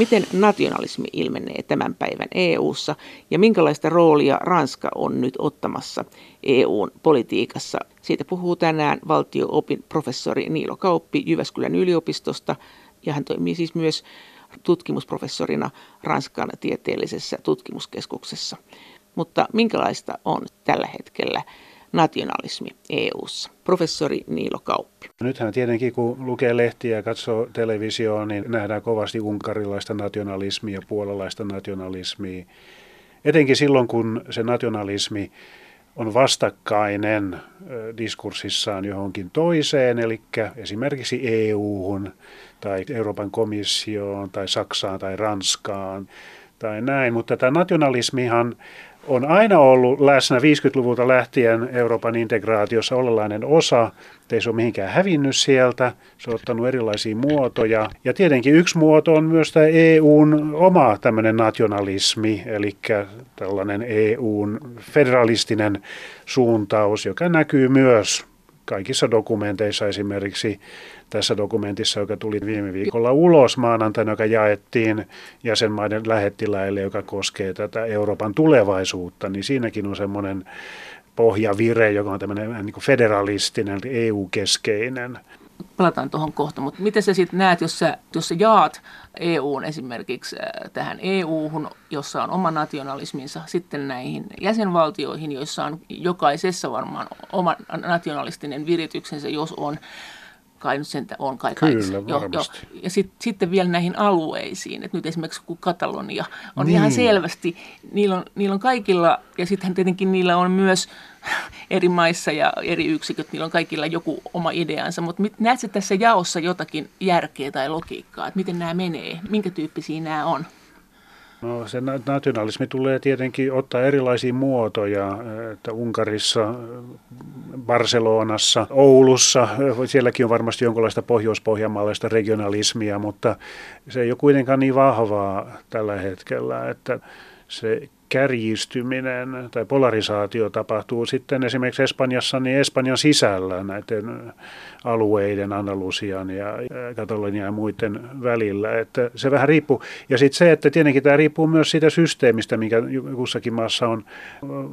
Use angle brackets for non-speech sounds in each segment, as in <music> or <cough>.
Miten nationalismi ilmenee tämän päivän EU:ssa ja minkälaista roolia Ranska on nyt ottamassa EUn politiikassa? Siitä puhuu tänään valtio-opin professori Niilo Kauppi Jyväskylän yliopistosta ja hän toimii siis myös tutkimusprofessorina Ranskan tieteellisessä tutkimuskeskuksessa. Mutta minkälaista on tällä hetkellä nationalismi EU:ssa? Professori Niilo Kauppi. Nythän tietenkin kun lukee lehtiä ja katsoo televisioon, niin nähdään kovasti unkarilaista nationalismia, puolalaista nationalismia. Etenkin silloin, kun se nationalismi on vastakkainen diskurssissaan johonkin toiseen, eli esimerkiksi EU-hun tai Euroopan komissioon tai Saksaan tai Ranskaan tai näin. Mutta tämä nationalismihan on aina ollut läsnä 50-luvulta lähtien Euroopan integraatiossa olennainen osa. Ei se ole mihinkään hävinnyt sieltä. Se on ottanut erilaisia muotoja. Ja tietenkin yksi muoto on myös tämä EUn oma tämmöinen nationalismi, eli tällainen EUn federalistinen suuntaus, joka näkyy myös kaikissa dokumenteissa esimerkiksi tässä dokumentissa, joka tuli viime viikolla ulos maanantaina, joka jaettiin jäsenmaiden lähettiläille, joka koskee tätä Euroopan tulevaisuutta, niin siinäkin on semmoinen pohjavire, joka on tämmöinen niin federalistinen, EU-keskeinen. Palataan tuohon kohta, mutta miten sä sitten näet, jos sä, jos sä jaat EUn esimerkiksi äh, tähän EU-hun, jossa on oma nationalisminsa, sitten näihin jäsenvaltioihin, joissa on jokaisessa varmaan oma nationalistinen virityksensä, jos on kai nyt sen on kai. Kyllä, jo, jo. Ja sit, sitten vielä näihin alueisiin, että nyt esimerkiksi kun Katalonia on niin. ihan selvästi, niillä on, niillä on kaikilla, ja sittenhän tietenkin niillä on myös <laughs> eri maissa ja eri yksiköt, niillä on kaikilla joku oma ideansa, mutta näetkö tässä jaossa jotakin järkeä tai logiikkaa, että miten nämä menee, minkä tyyppisiä nämä on? No se nationalismi tulee tietenkin ottaa erilaisia muotoja, että Unkarissa, Barcelonassa, Oulussa, sielläkin on varmasti jonkinlaista pohjois-pohjanmaalaista regionalismia, mutta se ei ole kuitenkaan niin vahvaa tällä hetkellä, että se kärjistyminen tai polarisaatio tapahtuu sitten esimerkiksi Espanjassa, niin Espanjan sisällä näiden alueiden, Andalusian ja Katalonian ja muiden välillä. Että se vähän riippuu. Ja sitten se, että tietenkin tämä riippuu myös siitä systeemistä, mikä kussakin maassa on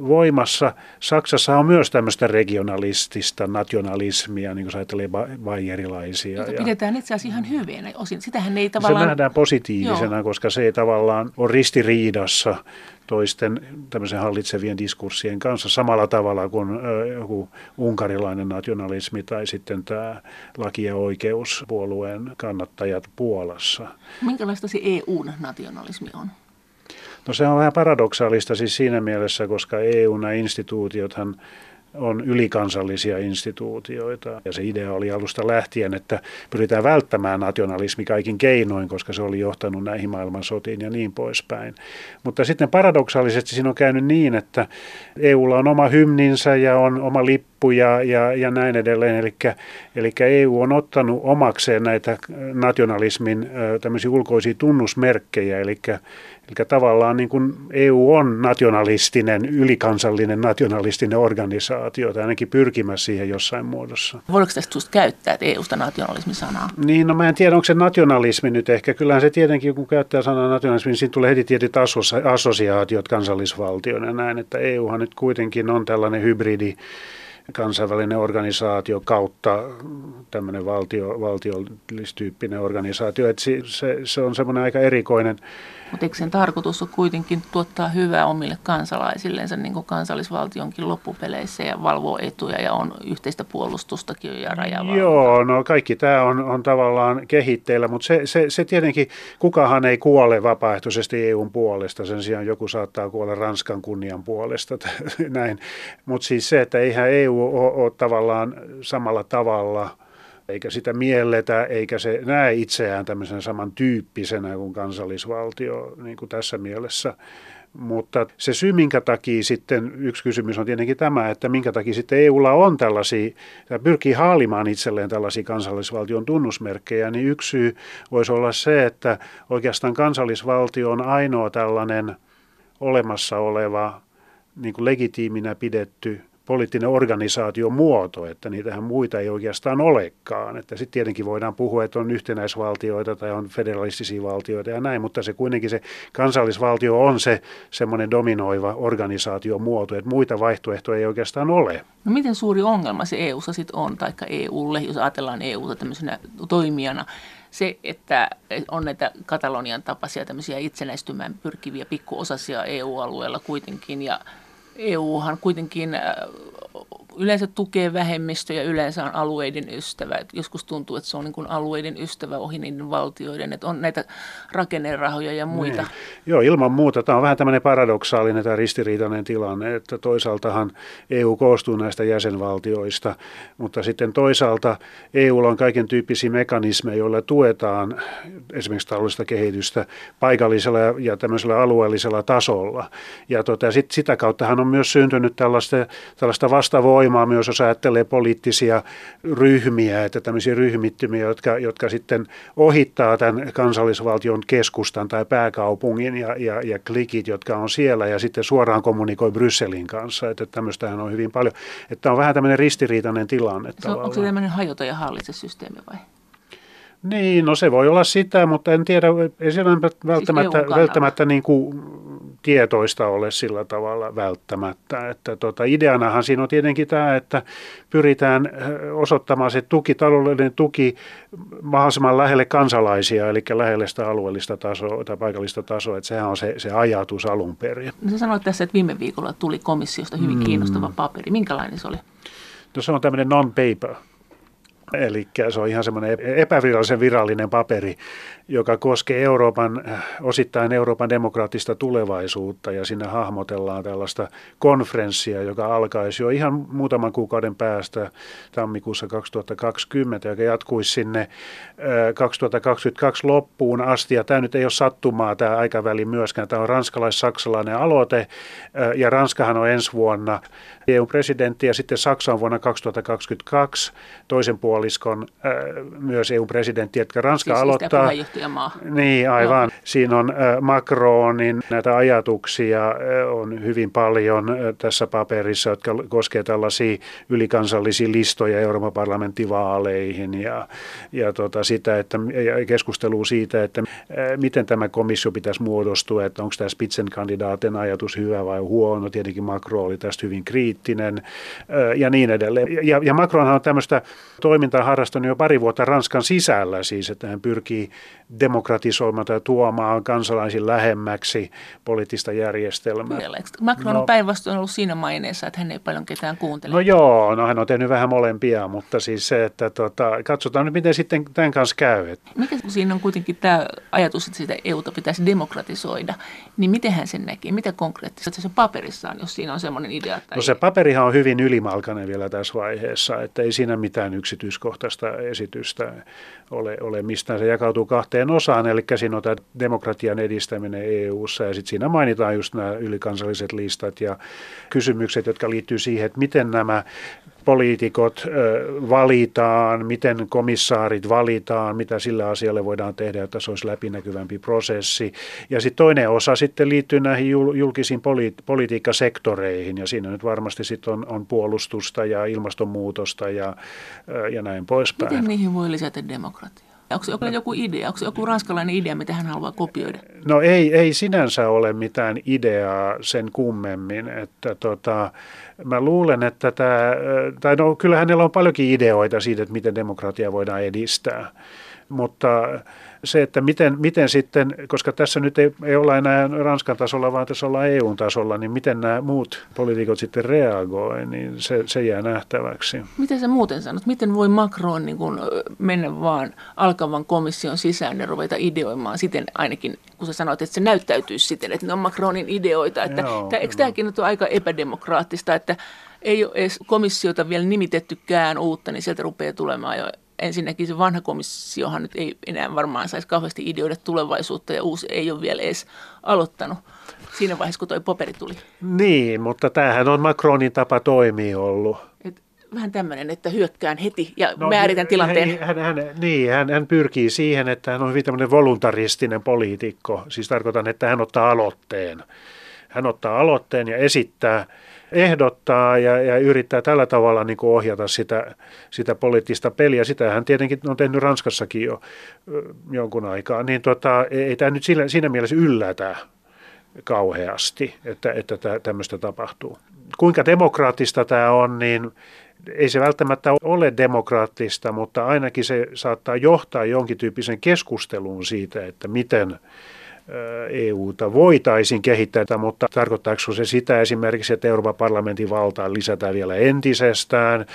voimassa. Saksassa on myös tämmöistä regionalistista nationalismia, niin kuin sä ajattelee bayerilaisia. Jota pidetään itse asiassa ihan hyvin osin. Sitähän ei tavallaan... Se nähdään positiivisena, Joo. koska se ei tavallaan ole ristiriidassa toisten tämmöisen hallitsevien diskurssien kanssa samalla tavalla kuin joku unkarilainen nationalismi tai sitten tämä laki- ja oikeuspuolueen kannattajat Puolassa. Minkälaista se EU-nationalismi on? No se on vähän paradoksaalista siis siinä mielessä, koska EU-instituutiothan on ylikansallisia instituutioita. Ja se idea oli alusta lähtien, että pyritään välttämään nationalismi kaikin keinoin, koska se oli johtanut näihin maailmansotiin ja niin poispäin. Mutta sitten paradoksaalisesti siinä on käynyt niin, että EUlla on oma hymninsä ja on oma lippu ja, ja, ja näin edelleen. Eli, eli EU on ottanut omakseen näitä nationalismin tämmöisiä ulkoisia tunnusmerkkejä, eli Eli tavallaan niin kuin EU on nationalistinen, ylikansallinen nationalistinen organisaatio, tai ainakin pyrkimässä siihen jossain muodossa. Voiko tästä susta käyttää, EUsta nationalismi-sanaa? Niin, no mä en tiedä, onko se nationalismi nyt ehkä. Kyllähän se tietenkin, kun käyttää sanaa nationalismi, niin siinä tulee heti tietyt assosiaatiot kansallisvaltioon ja näin, että EUhan nyt kuitenkin on tällainen hybridi kansainvälinen organisaatio kautta tämmöinen valtio, valtiolistyyppinen organisaatio. Se, se, se on semmoinen aika erikoinen mutta eikö sen tarkoitus ole kuitenkin tuottaa hyvää omille kansalaisillensa niin kuin kansallisvaltionkin loppupeleissä ja valvoo etuja ja on yhteistä puolustustakin ja rajavalvontaa? Joo, no kaikki tämä on, on tavallaan kehitteillä, mutta se, se, se tietenkin, kukahan ei kuole vapaaehtoisesti EUn puolesta, sen sijaan joku saattaa kuolla Ranskan kunnian puolesta, <laughs> näin. Mutta siis se, että eihän EU ole, ole tavallaan samalla tavalla – eikä sitä mielletä, eikä se näe itseään tämmöisenä samantyyppisenä kuin kansallisvaltio niin kuin tässä mielessä. Mutta se syy, minkä takia sitten, yksi kysymys on tietenkin tämä, että minkä takia sitten EUlla on tällaisia, pyrkii haalimaan itselleen tällaisia kansallisvaltion tunnusmerkkejä, niin yksi syy voisi olla se, että oikeastaan kansallisvaltio on ainoa tällainen olemassa oleva, niin kuin legitiiminä pidetty poliittinen organisaatiomuoto, että niitähän muita ei oikeastaan olekaan. Että sitten tietenkin voidaan puhua, että on yhtenäisvaltioita tai on federalistisia valtioita ja näin, mutta se kuitenkin se kansallisvaltio on se semmoinen dominoiva organisaatiomuoto, että muita vaihtoehtoja ei oikeastaan ole. No miten suuri ongelma se EU-ssa sitten on, taikka EUlle, jos ajatellaan EUta tämmöisenä toimijana, se, että on näitä Katalonian tapaisia tämmöisiä itsenäistymään pyrkiviä pikkuosasia EU-alueella kuitenkin ja EUhan kuitenkin äh, yleensä tukee vähemmistöjä, yleensä on alueiden ystävä. Et joskus tuntuu, että se on niin kuin alueiden ystävä ohi niiden valtioiden, että on näitä rakennerahoja ja muita. Niin. Joo, ilman muuta. Tämä on vähän tämmöinen paradoksaalinen tai ristiriitainen tilanne, että toisaaltahan EU koostuu näistä jäsenvaltioista, mutta sitten toisaalta EUlla on kaiken tyyppisiä mekanismeja, joilla tuetaan esimerkiksi taloudellista kehitystä paikallisella ja tämmöisellä alueellisella tasolla. Ja tota, sit, sitä kauttahan on myös syntynyt tällaista, tällaista vastavoimaa voimaa myös, jos ajattelee poliittisia ryhmiä, että tämmöisiä ryhmittymiä, jotka, jotka sitten ohittaa tämän kansallisvaltion keskustan tai pääkaupungin ja, ja, ja klikit, jotka on siellä ja sitten suoraan kommunikoi Brysselin kanssa, että tämmöistähän on hyvin paljon. Että on vähän tämmöinen ristiriitainen tilanne. Se on, onko se tämmöinen hajota ja hallitse systeemi vai? Niin, no se voi olla sitä, mutta en tiedä, ei se välttämättä, siis välttämättä niin kuin tietoista ole sillä tavalla välttämättä. Että tota, ideanahan siinä on tietenkin tämä, että pyritään osoittamaan se tuki, taloudellinen tuki mahdollisimman lähelle kansalaisia, eli lähelle sitä alueellista tasoa tai paikallista tasoa, että sehän on se, se ajatus alun perin. No sanoit tässä, että viime viikolla tuli komissiosta hyvin mm. kiinnostava paperi. Minkälainen se oli? No se on tämmöinen non-paper Eli se on ihan semmoinen epävirallisen virallinen paperi, joka koskee Euroopan, osittain Euroopan demokraattista tulevaisuutta ja siinä hahmotellaan tällaista konferenssia, joka alkaisi jo ihan muutaman kuukauden päästä tammikuussa 2020, joka jatkuisi sinne 2022 loppuun asti. Ja tämä nyt ei ole sattumaa tämä aikaväli myöskään. Tämä on ranskalais-saksalainen aloite ja Ranskahan on ensi vuonna EU-presidentti ja sitten Saksa on vuonna 2022 toisen puoliskon äh, myös EU-presidentti, että Ranska siis aloittaa. Niin, aivan. No. Siinä on Macronin näitä ajatuksia on hyvin paljon tässä paperissa, jotka koskee tällaisia ylikansallisia listoja Euroopan parlamenttivaaleihin ja, ja tota sitä, että ja keskustelua siitä, että miten tämä komissio pitäisi muodostua, että onko tämä Spitzenkandidaatin ajatus hyvä vai huono. Tietenkin Macron oli tästä hyvin kriittinen kriittinen ja niin edelleen. Ja, ja Macronhan on tämmöistä toimintaa harrastanut jo pari vuotta Ranskan sisällä siis, että hän pyrkii demokratisoimaan tai tuomaan kansalaisin lähemmäksi poliittista järjestelmää. Macron no, on päinvastoin ollut siinä maineessa, että hän ei paljon ketään kuuntele. No joo, no hän on tehnyt vähän molempia, mutta siis se, että tota, katsotaan nyt miten sitten tämän kanssa käy. Mikä siinä on kuitenkin tämä ajatus, että sitä EUta pitäisi demokratisoida, niin miten hän sen näkee? Mitä konkreettisesti se paperissaan, jos siinä on semmoinen idea? Tai... No se paperihan on hyvin ylimalkainen vielä tässä vaiheessa, että ei siinä mitään yksityiskohtaista esitystä ole, ole mistään. Se jakautuu kahteen osaan, eli siinä on tämä demokratian edistäminen EU-ssa ja sitten siinä mainitaan just nämä ylikansalliset listat ja kysymykset, jotka liittyy siihen, että miten nämä poliitikot valitaan, miten komissaarit valitaan, mitä sillä asialle voidaan tehdä, että se olisi läpinäkyvämpi prosessi. Ja sitten toinen osa sitten liittyy näihin julkisiin poli- politiikkasektoreihin ja siinä nyt varmasti sitten on, on puolustusta ja ilmastonmuutosta ja, ja näin poispäin. Miten niihin voi lisätä demokratiaa? Onko se joku idea, onko joku ranskalainen idea, mitä hän haluaa kopioida? No ei, ei sinänsä ole mitään ideaa sen kummemmin, että tota, mä luulen, että tämä, tai no kyllä hänellä on paljonkin ideoita siitä, että miten demokratia voidaan edistää, mutta se, että miten, miten sitten, koska tässä nyt ei, ei olla enää Ranskan tasolla, vaan tässä ollaan EU-tasolla, niin miten nämä muut poliitikot sitten reagoi, niin se, se jää nähtäväksi. Miten sä muuten sanot, miten voi Macron niin kun mennä vaan alkavan komission sisään ja ruveta ideoimaan siten ainakin, kun sä sanoit, että se näyttäytyy siten, että ne on Macronin ideoita, että Joo, tämä, eikö tämäkin nyt ole aika epädemokraattista, että ei ole edes komissiota vielä nimitettykään uutta, niin sieltä rupeaa tulemaan jo ensinnäkin se vanha komissiohan nyt ei enää varmaan saisi kauheasti ideoida tulevaisuutta ja uusi ei ole vielä edes aloittanut siinä vaiheessa, kun tuo paperi tuli. Niin, mutta tämähän on Macronin tapa toimia ollut. Et vähän tämmöinen, että hyökkään heti ja no, määritän tilanteen. Hän, hän, niin, hän, hän pyrkii siihen, että hän on hyvin tämmöinen voluntaristinen poliitikko. Siis tarkoitan, että hän ottaa aloitteen hän ottaa aloitteen ja esittää, ehdottaa ja, ja yrittää tällä tavalla niin kuin ohjata sitä, sitä poliittista peliä. Sitä hän tietenkin on tehnyt Ranskassakin jo jonkun aikaa. Niin tota, ei tämä nyt siinä, siinä mielessä yllätä kauheasti, että, että tämmöistä tapahtuu. Kuinka demokraattista tämä on, niin ei se välttämättä ole demokraattista, mutta ainakin se saattaa johtaa jonkin tyyppisen keskusteluun siitä, että miten EUta voitaisiin kehittää, mutta tarkoittaako se sitä esimerkiksi, että Euroopan parlamentin valtaa lisätään vielä entisestään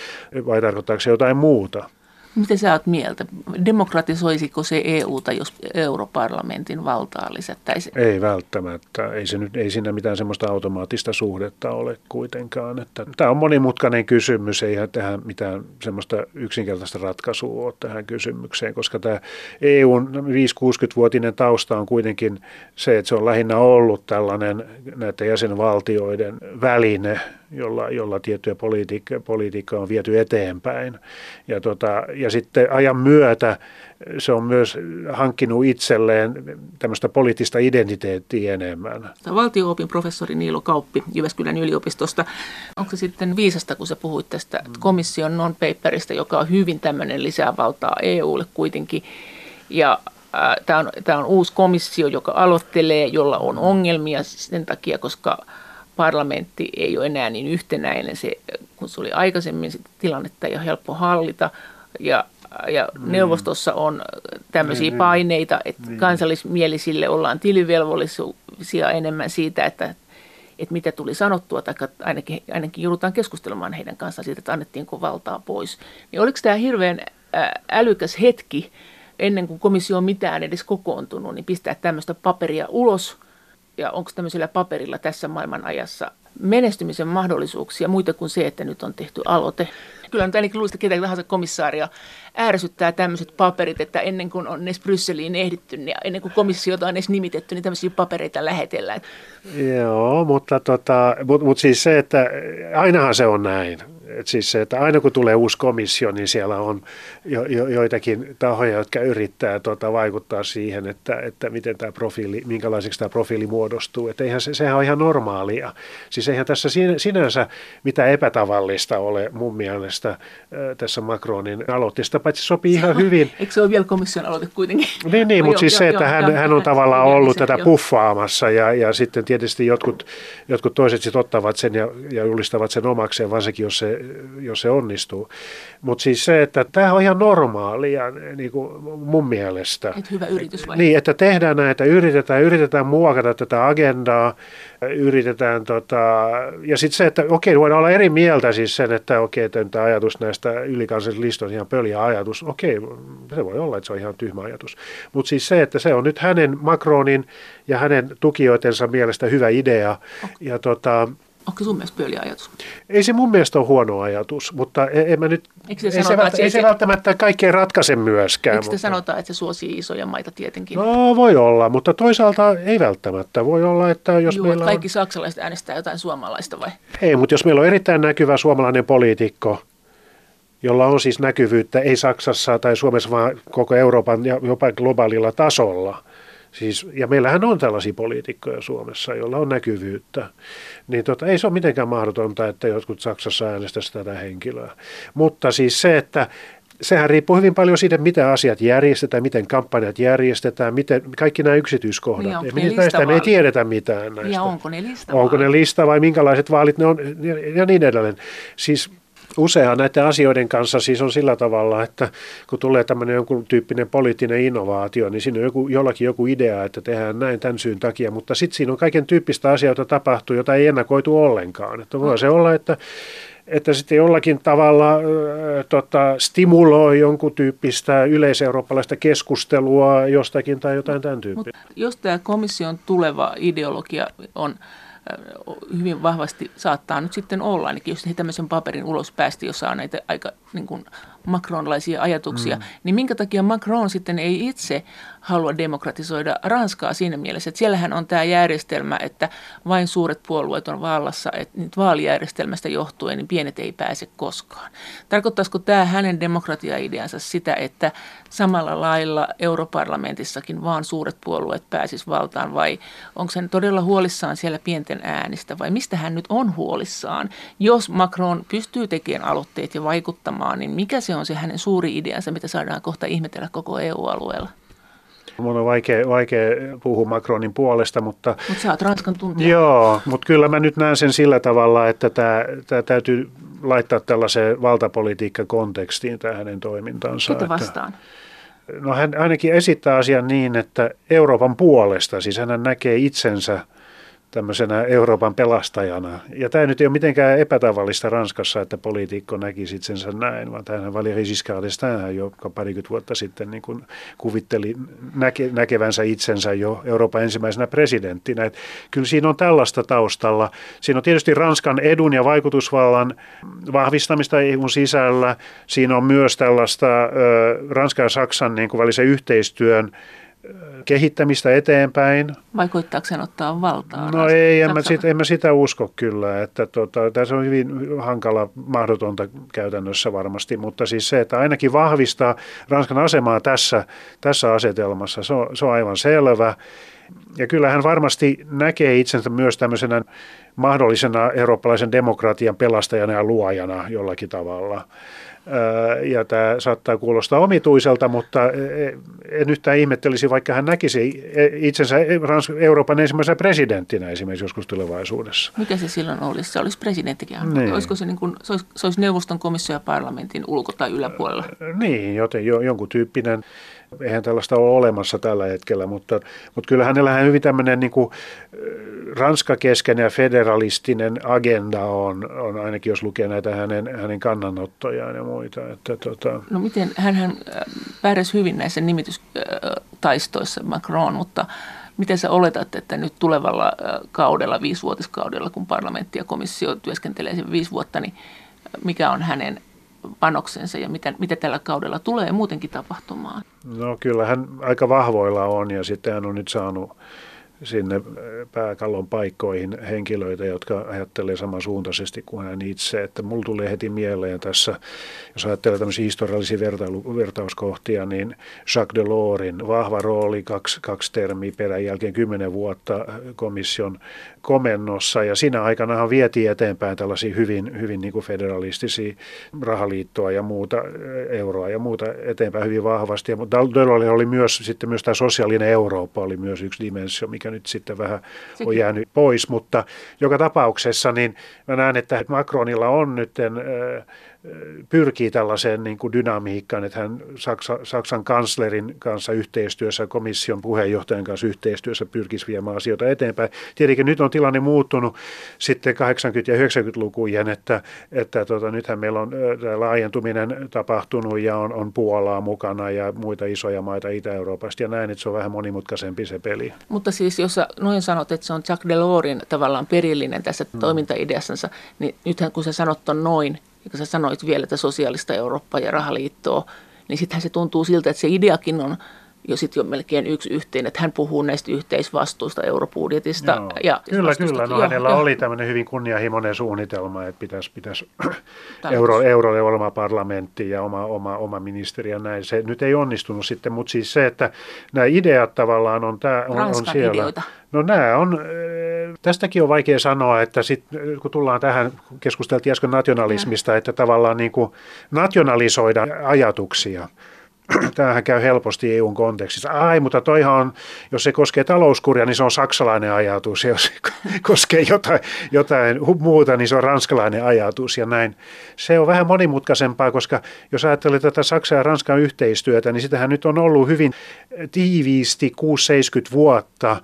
vai tarkoittaako se jotain muuta? Miten sä oot mieltä? Demokratisoisiko se EUta, jos europarlamentin valtaa lisättäisiin? Ei välttämättä. Ei, se nyt, ei siinä mitään semmoista automaattista suhdetta ole kuitenkaan. Että, tämä on monimutkainen kysymys. Ei tähän mitään semmoista yksinkertaista ratkaisua ole tähän kysymykseen, koska tämä EUn 5-60-vuotinen tausta on kuitenkin se, että se on lähinnä ollut tällainen näiden jäsenvaltioiden väline – jolla, jolla tiettyjä politiikkaa, politiikkaa on viety eteenpäin. Ja, tota, ja sitten ajan myötä se on myös hankkinut itselleen tämmöistä poliittista identiteettiä enemmän. Valtio-opin professori Niilo Kauppi Jyväskylän yliopistosta. Onko se sitten viisasta, kun sä puhuit tästä komission non-paperista, joka on hyvin tämmöinen lisää valtaa EUlle kuitenkin. Ja Tämä on, tämä on uusi komissio, joka aloittelee, jolla on ongelmia sen takia, koska parlamentti ei ole enää niin yhtenäinen, se, kun se oli aikaisemmin, sitä tilannetta ei ole helppo hallita. Ja, ja mm. neuvostossa on tämmöisiä mm. paineita, että mm. kansallismielisille ollaan tilivelvollisia enemmän siitä, että, että mitä tuli sanottua, tai ainakin, ainakin joudutaan keskustelemaan heidän kanssaan siitä, että annettiinko valtaa pois. Niin oliko tämä hirveän älykäs hetki, ennen kuin komissio on mitään edes kokoontunut, niin pistää tämmöistä paperia ulos – ja onko tämmöisellä paperilla tässä maailman ajassa menestymisen mahdollisuuksia muita kuin se, että nyt on tehty aloite. Kyllä nyt ainakin luulisi, että ketä tahansa komissaaria ärsyttää tämmöiset paperit, että ennen kuin on edes Brysseliin ehditty, niin ennen kuin komissiota on edes nimitetty, niin tämmöisiä papereita lähetellään. Joo, mutta, tota, mutta, mutta siis se, että ainahan se on näin. Et siis se, että aina kun tulee uusi komissio, niin siellä on jo, jo, joitakin tahoja, jotka yrittää tota, vaikuttaa siihen, että, että miten tämä profiili, minkälaiseksi tämä profiili muodostuu. Et eihän se, sehän on ihan normaalia. Siis eihän tässä sinänsä mitään epätavallista ole mun mielestä tässä Macronin aloitteesta, paitsi sopii ihan <laughs> hyvin. Eikö se ole vielä komission aloite kuitenkin? Niin, niin <laughs> mutta siis jo, se, että hän, hän on tavallaan ollut tätä jo. puffaamassa ja, ja sitten tietysti jotkut, jotkut toiset sitten ottavat sen ja, ja julistavat sen omakseen, varsinkin jos se jos se onnistuu. Mutta siis se, että tämä on ihan normaalia niin kuin mun mielestä. Et hyvä yritys vai? Niin, että tehdään näitä, yritetään, yritetään muokata tätä agendaa, yritetään tota, ja sitten se, että okei, voidaan olla eri mieltä siis sen, että okei, tämä ajatus näistä ylikansallisista listoista on ihan pöliä ajatus. Okei, se voi olla, että se on ihan tyhmä ajatus. Mutta siis se, että se on nyt hänen Macronin ja hänen tukijoitensa mielestä hyvä idea. Okay. Ja tota, Onko sun mielestä pöliä ajatus? Ei se mun mielestä ole huono ajatus, mutta en mä nyt, se, ei, sanota, se, välttämättä, ei se, se välttämättä kaikkein ratkaise myöskään. Eikö mutta... sanotaan, että se suosii isoja maita tietenkin? No voi olla, mutta toisaalta ei välttämättä. Voi olla, että jos Juu, meillä kaikki on... saksalaiset äänestää jotain suomalaista vai? Ei, mutta jos meillä on erittäin näkyvä suomalainen poliitikko, jolla on siis näkyvyyttä ei Saksassa tai Suomessa, vaan koko Euroopan ja jopa globaalilla tasolla – Siis, ja meillähän on tällaisia poliitikkoja Suomessa, joilla on näkyvyyttä. Niin tota, ei se ole mitenkään mahdotonta, että jotkut Saksassa äänestäisivät tätä henkilöä. Mutta siis se, että sehän riippuu hyvin paljon siitä, miten asiat järjestetään, miten kampanjat järjestetään, miten, kaikki nämä yksityiskohdat. Niin, ei, näistä me ei tiedetä mitään näistä. Ja onko ne lista Onko ne lista vai minkälaiset vaalit ne on ja niin edelleen. Siis usein näiden asioiden kanssa siis on sillä tavalla, että kun tulee tämmöinen jonkun tyyppinen poliittinen innovaatio, niin siinä on joku, jollakin joku idea, että tehdään näin tämän syyn takia, mutta sitten siinä on kaiken tyyppistä asioita tapahtuu, jota ei ennakoitu ollenkaan. Että voi se olla, että että sitten jollakin tavalla äh, tota, stimuloi jonkun tyyppistä yleiseurooppalaista keskustelua jostakin tai jotain tämän tyyppistä. jos tämä komission tuleva ideologia on hyvin vahvasti saattaa nyt sitten olla, ainakin jos he tämmöisen paperin ulos päästi, jossa on näitä aika niin kuin Macronlaisia ajatuksia, mm. niin minkä takia Macron sitten ei itse halua demokratisoida Ranskaa siinä mielessä, että siellähän on tämä järjestelmä, että vain suuret puolueet on vallassa, että nyt vaalijärjestelmästä johtuen niin pienet ei pääse koskaan. Tarkoittaisiko tämä hänen demokratiaideansa sitä, että samalla lailla europarlamentissakin vaan suuret puolueet pääsis valtaan vai onko hän todella huolissaan siellä pienten äänistä vai mistä hän nyt on huolissaan? Jos Macron pystyy tekemään aloitteet ja vaikuttamaan, niin mikä se on se hänen suuri ideansa, mitä saadaan kohta ihmetellä koko EU-alueella? Mun on vaikea, vaikea puhua Macronin puolesta, mutta... Mutta sä oot Ranskan tuntija. Joo, mutta kyllä mä nyt näen sen sillä tavalla, että tämä, täytyy laittaa tällaiseen valtapolitiikkakontekstiin tämä hänen toimintansa. Ketä vastaan? Että, no hän ainakin esittää asian niin, että Euroopan puolesta, siis hän näkee itsensä – tämmöisenä Euroopan pelastajana. Ja tämä nyt ei ole mitenkään epätavallista Ranskassa, että poliitikko näkisi itsensä näin, vaan tämähän Valéry Giscard d'Estaing, joka parikymmentä vuotta sitten niin kuin kuvitteli näke, näkevänsä itsensä jo Euroopan ensimmäisenä presidenttinä. Et kyllä siinä on tällaista taustalla. Siinä on tietysti Ranskan edun ja vaikutusvallan vahvistamista EUn sisällä. Siinä on myös tällaista ö, Ranskan ja Saksan niin kuin välisen yhteistyön kehittämistä eteenpäin. Vai koittaako sen ottaa valtaa? No ei, en mä, sit, en mä sitä usko kyllä. Että tota, tässä on hyvin hankala, mahdotonta käytännössä varmasti, mutta siis se, että ainakin vahvistaa Ranskan asemaa tässä, tässä asetelmassa, se on, se on aivan selvä. Ja kyllä hän varmasti näkee itsensä myös tämmöisenä mahdollisena eurooppalaisen demokratian pelastajana ja luojana jollakin tavalla ja tämä saattaa kuulostaa omituiselta, mutta en yhtään ihmettelisi, vaikka hän näkisi itsensä Euroopan ensimmäisenä presidenttinä esimerkiksi joskus tulevaisuudessa. Mikä se silloin olisi? Se olisi presidenttikin. Niin. Olisiko se, niin kuin, se, olisi, se olisi neuvoston komissio ja parlamentin ulko- tai yläpuolella? Niin, joten jo, jonkun tyyppinen eihän tällaista ole olemassa tällä hetkellä, mutta, mutta kyllä hänellä hyvin tämmöinen niin kuin ranskakeskeinen ja federalistinen agenda on, on, ainakin jos lukee näitä hänen, hänen kannanottojaan ja muita. Että, tota. No miten, hän pärjäsi hyvin näissä nimitystaistoissa Macron, mutta miten sä oletat, että nyt tulevalla kaudella, viisivuotiskaudella, kun parlamentti ja komissio työskentelee sen viisi vuotta, niin mikä on hänen panoksensa ja mitä, mitä tällä kaudella tulee muutenkin tapahtumaan? No kyllähän aika vahvoilla on ja sitten hän on nyt saanut sinne pääkallon paikkoihin henkilöitä, jotka ajattelee samansuuntaisesti kuin hän itse. Että mulla tulee heti mieleen tässä, jos ajattelee tämmöisiä historiallisia vertailu, vertauskohtia, niin Jacques Delorsin vahva rooli, kaksi, kaksi termiä perän jälkeen kymmenen vuotta komission komennossa. Ja siinä aikana vietiin eteenpäin tällaisia hyvin, hyvin niin kuin federalistisia rahaliittoa ja muuta, euroa ja muuta eteenpäin hyvin vahvasti. Mutta Delors oli myös, sitten myös tämä sosiaalinen Eurooppa oli myös yksi dimensio, mikä nyt sitten vähän Sekin. on jäänyt pois, mutta joka tapauksessa niin mä näen, että Macronilla on nyt pyrkii tällaiseen niin kuin dynamiikkaan, että hän Saksa, Saksan kanslerin kanssa yhteistyössä, komission puheenjohtajan kanssa yhteistyössä pyrkisi viemään asioita eteenpäin. Tietenkin nyt on tilanne muuttunut sitten 80- ja 90-lukujen, että, että tota, nythän meillä on laajentuminen tapahtunut ja on, on Puolaa mukana ja muita isoja maita Itä-Euroopasta ja näin, että se on vähän monimutkaisempi se peli. Mutta siis jos noin sanot, että se on Jacques Delorsin tavallaan perillinen tässä hmm. toimintaideassansa, niin nythän kun sä sanot on noin, ja kun sä sanoit vielä, että sosiaalista Eurooppaa ja rahaliittoa, niin sittenhän se tuntuu siltä, että se ideakin on jo sitten jo melkein yksi yhteen, että hän puhuu näistä yhteisvastuista eurobudjetista. Joo. Ja kyllä, kyllä. No, hänellä jo. oli tämmöinen hyvin kunnianhimoinen suunnitelma, että pitäisi, pitäisi euro, eurolle oma parlamentti ja oma, oma, oma ministeri ja näin. Se nyt ei onnistunut sitten, mutta siis se, että nämä ideat tavallaan on, tää, on, on siellä. Ideoita. No nämä on, tästäkin on vaikea sanoa, että sit, kun tullaan tähän, keskusteltiin äsken nationalismista, että tavallaan niin kuin nationalisoida ajatuksia – tämähän käy helposti EUn kontekstissa. Ai, mutta toihan on, jos se koskee talouskuria, niin se on saksalainen ajatus. Ja jos se koskee jotain, jotain muuta, niin se on ranskalainen ajatus ja näin. Se on vähän monimutkaisempaa, koska jos ajattelee tätä Saksan ja Ranskan yhteistyötä, niin sitähän nyt on ollut hyvin tiiviisti 6-70 vuotta.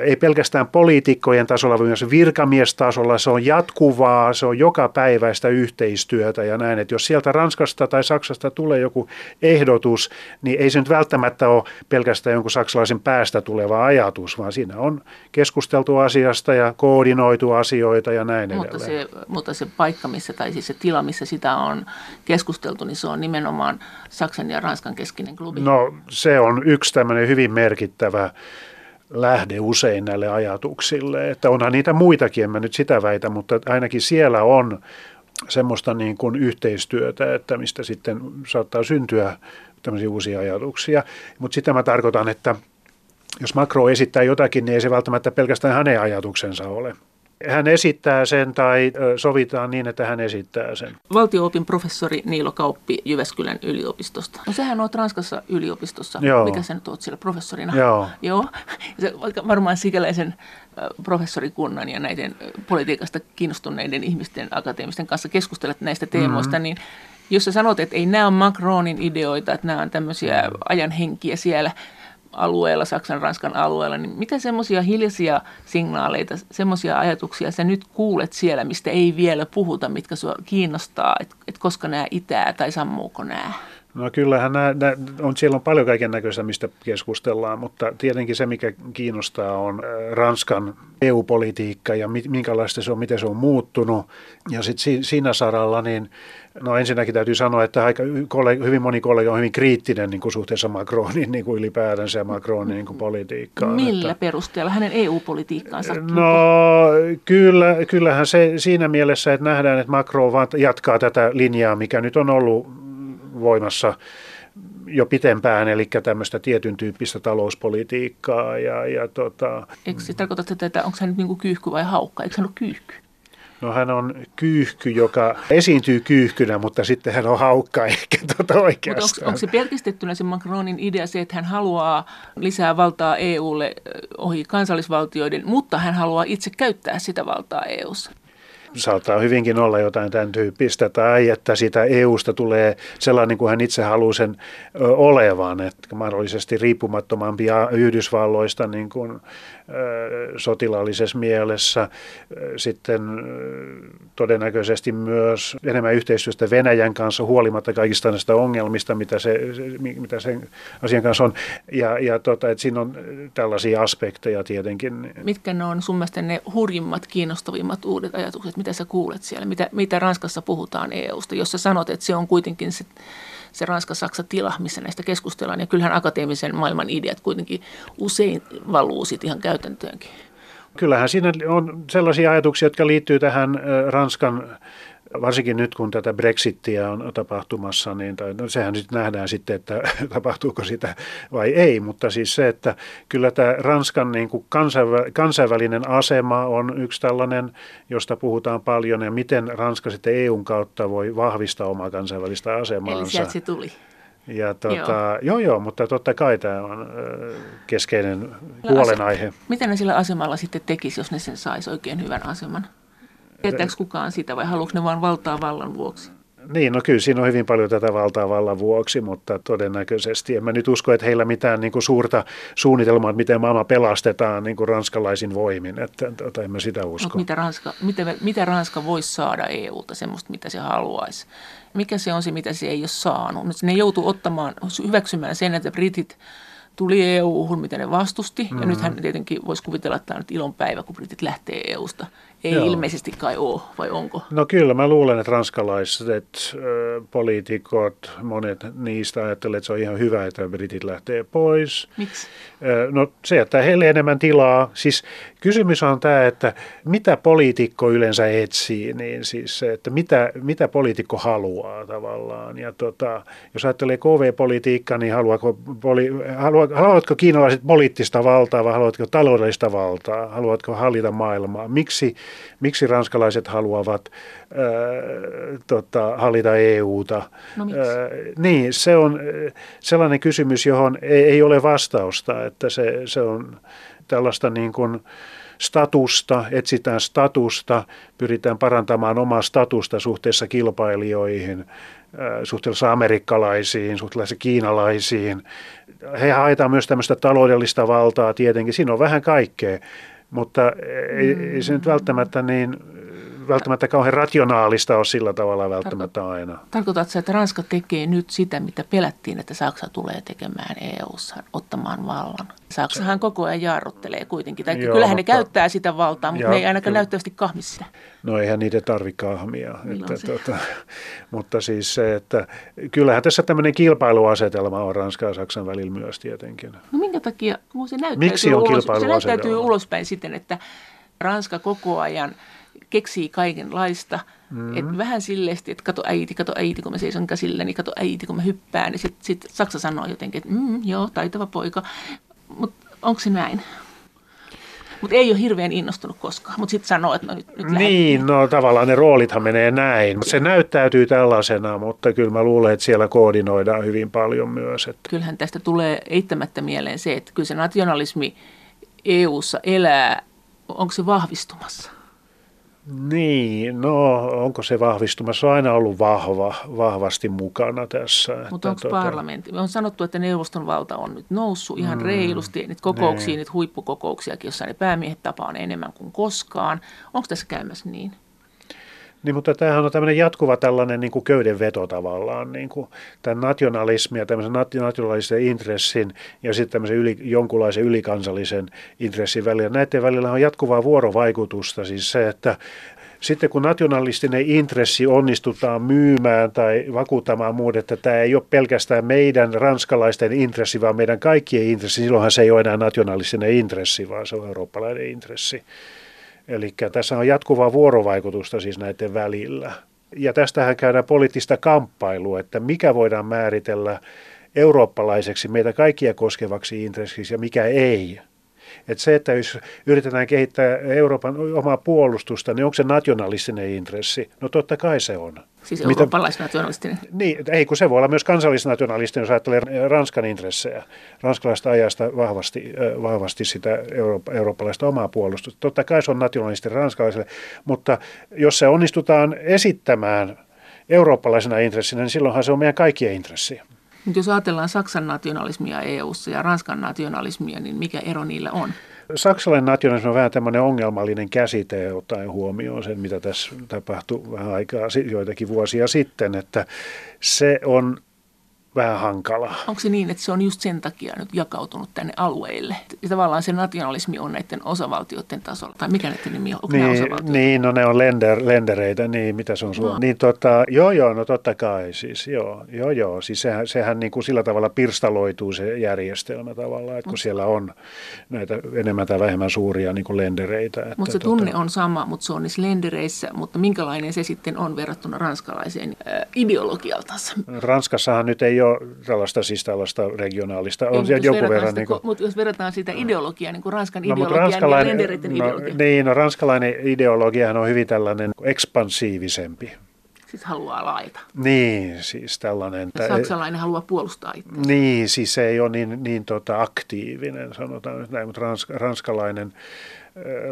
Ei pelkästään poliitikkojen tasolla, vaan myös virkamiestasolla. Se on jatkuvaa, se on joka päiväistä yhteistyötä ja näin. Että jos sieltä Ranskasta tai Saksasta tulee joku ehdotus, ajatus, niin ei se nyt välttämättä ole pelkästään jonkun saksalaisen päästä tuleva ajatus, vaan siinä on keskusteltu asiasta ja koordinoitu asioita ja näin mutta edelleen. Se, mutta se paikka, missä, tai siis se tila, missä sitä on keskusteltu, niin se on nimenomaan Saksan ja Ranskan keskinen klubi. No se on yksi tämmöinen hyvin merkittävä lähde usein näille ajatuksille. Että onhan niitä muitakin, en mä nyt sitä väitä, mutta ainakin siellä on semmoista niin kuin yhteistyötä, että mistä sitten saattaa syntyä tämmöisiä uusia ajatuksia. Mutta sitä mä tarkoitan, että jos Makro esittää jotakin, niin ei se välttämättä pelkästään hänen ajatuksensa ole hän esittää sen tai sovitaan niin, että hän esittää sen. Valtioopin professori Niilo Kauppi Jyväskylän yliopistosta. No sehän on Ranskassa yliopistossa. Joo. Mikä sen oot siellä professorina? Joo. Joo. Se, varmaan sikäläisen professorikunnan ja näiden politiikasta kiinnostuneiden ihmisten, akateemisten kanssa keskustelet näistä teemoista, mm-hmm. niin jos sä sanot, että ei nämä ole Macronin ideoita, että nämä on tämmöisiä ajanhenkiä siellä – alueella, Saksan, Ranskan alueella, niin mitä semmoisia hiljaisia signaaleita, semmoisia ajatuksia sä nyt kuulet siellä, mistä ei vielä puhuta, mitkä sua kiinnostaa, että et koska nämä itää tai sammuuko nämä? No kyllähän nämä, nämä on, siellä on paljon kaiken näköistä, mistä keskustellaan, mutta tietenkin se, mikä kiinnostaa, on äh, Ranskan EU-politiikka ja minkälaista se on, miten se on muuttunut. Ja sitten siinä saralla, niin no ensinnäkin täytyy sanoa, että aika hyvin moni kollega on hyvin kriittinen niin kuin suhteessa Macronin niin kuin ylipäätänsä ja Macronin niin kuin politiikkaan. Millä että, perusteella hänen EU-politiikkaansa? No kyllä, kyllähän se siinä mielessä, että nähdään, että Macron vaan jatkaa tätä linjaa, mikä nyt on ollut voimassa jo pitempään, eli tämmöistä tietyn tyyppistä talouspolitiikkaa. Ja, ja tota, Eikö se tarkoita tätä, että onko hän nyt niin kyyhky vai haukka? Eikö hän ole kyyhky? No hän on kyyhky, joka esiintyy kyyhkynä, mutta sitten hän on haukka <laughs> ehkä tuota oikeastaan. Mutta onko, onko se pelkistettynä se Macronin idea se, että hän haluaa lisää valtaa EUlle ohi kansallisvaltioiden, mutta hän haluaa itse käyttää sitä valtaa EUssa? Saattaa hyvinkin olla jotain tämän tyyppistä, tai että siitä EUsta tulee sellainen kuin hän itse haluaa sen olevan, että mahdollisesti riippumattomampi Yhdysvalloista niin kuin, sotilaallisessa mielessä, sitten todennäköisesti myös enemmän yhteistyöstä Venäjän kanssa huolimatta kaikista näistä ongelmista, mitä, se, mitä sen asian kanssa on, ja, ja tota, että siinä on tällaisia aspekteja tietenkin. Mitkä ne on sun mielestä ne hurjimmat, kiinnostavimmat uudet ajatukset, mitä sä kuulet siellä, mitä, mitä Ranskassa puhutaan EUsta, jos sä sanot, että se on kuitenkin se, se Ranska-Saksa-tila, missä näistä keskustellaan. Ja kyllähän akateemisen maailman ideat kuitenkin usein valuu sitten ihan käytäntöönkin. Kyllähän siinä on sellaisia ajatuksia, jotka liittyy tähän Ranskan varsinkin nyt kun tätä Brexittiä on tapahtumassa, niin tai, no, sehän nyt nähdään sitten, että <laughs> tapahtuuko sitä vai ei, mutta siis se, että kyllä tämä Ranskan niin kuin kansainvä, kansainvälinen asema on yksi tällainen, josta puhutaan paljon, ja miten Ranska sitten EUn kautta voi vahvistaa omaa kansainvälistä asemaansa. Eli sieltä se tuli. Ja tuota, joo. joo, joo, mutta totta kai tämä on keskeinen huolenaihe. Mitä ne sillä asemalla sitten tekisi, jos ne sen saisi oikein hyvän aseman? Tietääkö kukaan sitä vai haluatko ne vain valtaa vallan vuoksi? Niin, no kyllä siinä on hyvin paljon tätä valtaa vallan vuoksi, mutta todennäköisesti en mä nyt usko, että heillä mitään niin kuin suurta suunnitelmaa, että miten maailma pelastetaan niin kuin ranskalaisin voimin, että tota, en mä sitä usko. Mutta mitä Ranska, mitä, mitä Ranska voisi saada EUlta, semmoista mitä se haluaisi? Mikä se on se, mitä se ei ole saanut? Nyt ne joutuu ottamaan, hyväksymään sen, että britit tuli EU-hun, mitä ne vastusti. Mm-hmm. Ja nythän tietenkin voisi kuvitella, että tämä on nyt ilonpäivä, kun britit lähtee EUsta. Ei Joo. ilmeisesti kai ole, vai onko? No kyllä, mä luulen, että ranskalaiset äh, poliitikot, monet niistä ajattelevat, että se on ihan hyvä, että britit lähtee pois. Miksi? Äh, no se, että heille enemmän tilaa. Siis kysymys on tämä, että mitä poliitikko yleensä etsii, niin siis että mitä, mitä poliitikko haluaa tavallaan. Ja tota, jos ajattelee KV-politiikkaa, niin haluatko, poli, haluat, haluatko kiinalaiset poliittista valtaa vai haluatko taloudellista valtaa? Haluatko hallita maailmaa? Miksi miksi ranskalaiset haluavat ää, tota, hallita EUta. No, ää, niin, se on sellainen kysymys, johon ei, ei ole vastausta, että se, se on tällaista niin kuin, statusta, etsitään statusta, pyritään parantamaan omaa statusta suhteessa kilpailijoihin, suhteessa amerikkalaisiin, suhteessa kiinalaisiin. He haetaan myös tämmöistä taloudellista valtaa tietenkin, siinä on vähän kaikkea. Mutta ei, ei se nyt välttämättä niin välttämättä kauhean rationaalista ole sillä tavalla välttämättä aina. Tarkoitatko että Ranska tekee nyt sitä, mitä pelättiin, että Saksa tulee tekemään EU-ssa, ottamaan vallan? Saksahan koko ajan jarruttelee kuitenkin. Tai Joo, kyllähän mutta, ne käyttää sitä valtaa, mutta ja, ne ei ainakaan kyllä. näyttävästi kahmi sitä. No eihän niitä tarvitse kahmia. Että, tuota, <laughs> mutta siis se, että kyllähän tässä tämmöinen kilpailuasetelma on Ranskan ja Saksan välillä myös tietenkin. No minkä takia, se näyttäytyy, Miksi on ulos, se näyttäytyy ulospäin siten, että Ranska koko ajan keksii kaikenlaista. Mm. Et vähän silleesti, että kato äiti, kato äiti, kun mä seison käsillä, niin kato äiti, kun mä hyppään. Niin sitten sit Saksa sanoo jotenkin, että mm, joo, taitava poika. Mutta onko se näin? Mutta ei ole hirveän innostunut koskaan, mutta sitten sanoo, että no nyt, nyt Niin, no tavallaan ne roolithan menee näin. Se näyttäytyy tällaisena, mutta kyllä mä luulen, että siellä koordinoidaan hyvin paljon myös. Että. Kyllähän tästä tulee eittämättä mieleen se, että kyllä se nationalismi EU-ssa elää, onko se vahvistumassa? Niin, no onko se vahvistumassa? Se on aina ollut vahva, vahvasti mukana tässä. Mutta onko tuota... parlamentti? Me on sanottu, että neuvoston valta on nyt noussut ihan mm, reilusti. Niitä kokouksia, niin. niitä huippukokouksiakin, jossa ne päämiehet tapaa enemmän kuin koskaan. Onko tässä käymässä niin? Niin, mutta tämähän on tämmöinen jatkuva tällainen niin kuin köydenveto tavallaan, niin kuin tämän nationalismin ja tämmöisen nationalistisen intressin ja sitten tämmöisen yli, jonkunlaisen ylikansallisen intressin välillä. Näiden välillä on jatkuvaa vuorovaikutusta, siis se, että sitten kun nationalistinen intressi onnistutaan myymään tai vakuuttamaan muut, että tämä ei ole pelkästään meidän ranskalaisten intressi, vaan meidän kaikkien intressi, silloinhan se ei ole enää nationalistinen intressi, vaan se on eurooppalainen intressi. Eli tässä on jatkuvaa vuorovaikutusta siis näiden välillä. Ja tästähän käydään poliittista kamppailua, että mikä voidaan määritellä eurooppalaiseksi meitä kaikkia koskevaksi intressiksi ja mikä ei. Että se, että jos yritetään kehittää Euroopan omaa puolustusta, niin onko se nationalistinen intressi? No totta kai se on. Siis eurooppalaisnationalistinen? Niin, ei kun se voi olla myös kansallisnationalistinen, jos ajattelee Ranskan intressejä. Ranskalaista ajasta vahvasti, vahvasti sitä eurooppa, eurooppalaista omaa puolustusta. Totta kai se on nationalistinen ranskalaisille, mutta jos se onnistutaan esittämään eurooppalaisena intressinä, niin silloinhan se on meidän kaikkien intressi. Mutta jos ajatellaan Saksan nationalismia EU:ssa ja Ranskan nationalismia, niin mikä ero niillä on? Saksalainen nationalismi on vähän tämmöinen ongelmallinen käsite ottaen huomioon sen, mitä tässä tapahtui vähän aikaa, joitakin vuosia sitten, että se on vähän hankala. Onko se niin, että se on just sen takia nyt jakautunut tänne alueille? Ja tavallaan se nationalismi on näiden osavaltioiden tasolla, tai mikä näiden nimi on? Onko niin, niin, no ne on lender, lendereitä, niin mitä se on no. Niin tota, joo joo, no totta kai siis, joo, joo joo, siis sehän, sehän niin kuin sillä tavalla pirstaloituu se järjestelmä tavallaan, että kun Mut. siellä on näitä enemmän tai vähemmän suuria niin kuin lendereitä. Mutta se tota, tunne on sama, mutta se on niissä lendereissä, mutta minkälainen se sitten on verrattuna ranskalaiseen äh, ideologialtansa? Ranskassahan nyt ei ole tällaista, siis tällaista regionaalista. On siellä joku verran. Sitä, niin kuin, mutta jos verrataan sitä ideologiaa, niin kuin Ranskan no, ideologiaa ja lendereiden no, ideologia. Niin, no ranskalainen ideologia on hyvin tällainen ekspansiivisempi. Siis haluaa laita. Niin, siis tällainen. Ja saksalainen haluaa puolustaa itse. Niin, siis se ei ole niin, niin tota aktiivinen, sanotaan nyt näin, mutta rans, ranskalainen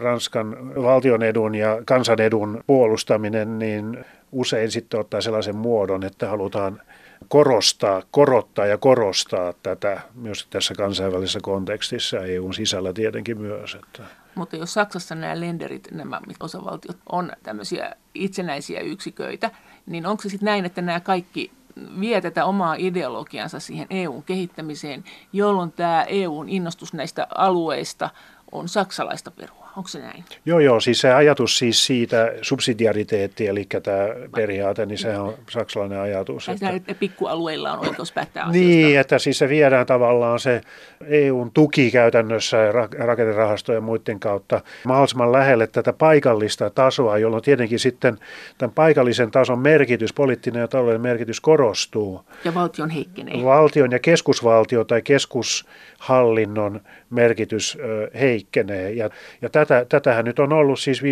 Ranskan valtion edun ja kansanedun puolustaminen, niin usein sitten ottaa sellaisen muodon, että halutaan korostaa, korottaa ja korostaa tätä myös tässä kansainvälisessä kontekstissa EUn sisällä tietenkin myös. Että. Mutta jos Saksassa nämä lenderit, nämä osavaltiot on tämmöisiä itsenäisiä yksiköitä, niin onko se sitten näin, että nämä kaikki vie tätä omaa ideologiansa siihen EUn kehittämiseen, jolloin tämä EUn innostus näistä alueista on saksalaista perua? Onko se näin? Joo, joo. Siis se ajatus siis siitä subsidiariteetti, eli tämä periaate, niin se on saksalainen ajatus. että, että pikkualueilla on oikeus päättää asioista. Niin, että siis se viedään tavallaan se EUn tuki käytännössä rakennerahastojen ja muiden kautta mahdollisimman lähelle tätä paikallista tasoa, jolloin tietenkin sitten tämän paikallisen tason merkitys, poliittinen ja taloudellinen merkitys korostuu. Ja valtion heikkenee. Valtion ja keskusvaltio tai keskushallinnon merkitys heikkenee. Ja, ja tätä, tätähän nyt on ollut siis 5-60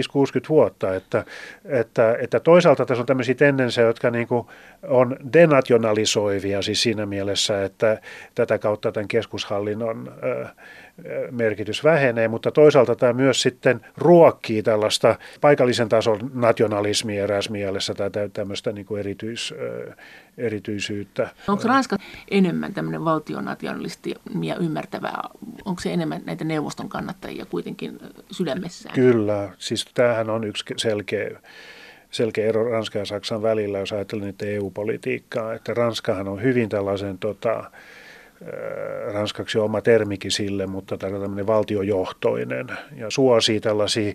vuotta, että, että, että toisaalta tässä on tämmöisiä tendenssejä, jotka niin kuin on denationalisoivia siis siinä mielessä, että tätä kautta tämän keskushallinnon merkitys vähenee, mutta toisaalta tämä myös sitten ruokkii tällaista paikallisen tason nationalismia eräs mielessä tai tämmöistä niin kuin erityis, erityisyyttä. Onko Ranska enemmän tämmöinen valtionationalismia ymmärtävää? Onko se enemmän näitä neuvoston kannattajia kuitenkin sydämessään? Kyllä, siis tämähän on yksi selkeä selkeä ero Ranskan ja Saksan välillä, jos ajatellaan nyt EU-politiikkaa, että Ranskahan on hyvin tällaisen tota, ranskaksi on oma termikin sille, mutta tämmöinen valtiojohtoinen ja suosii tällaisia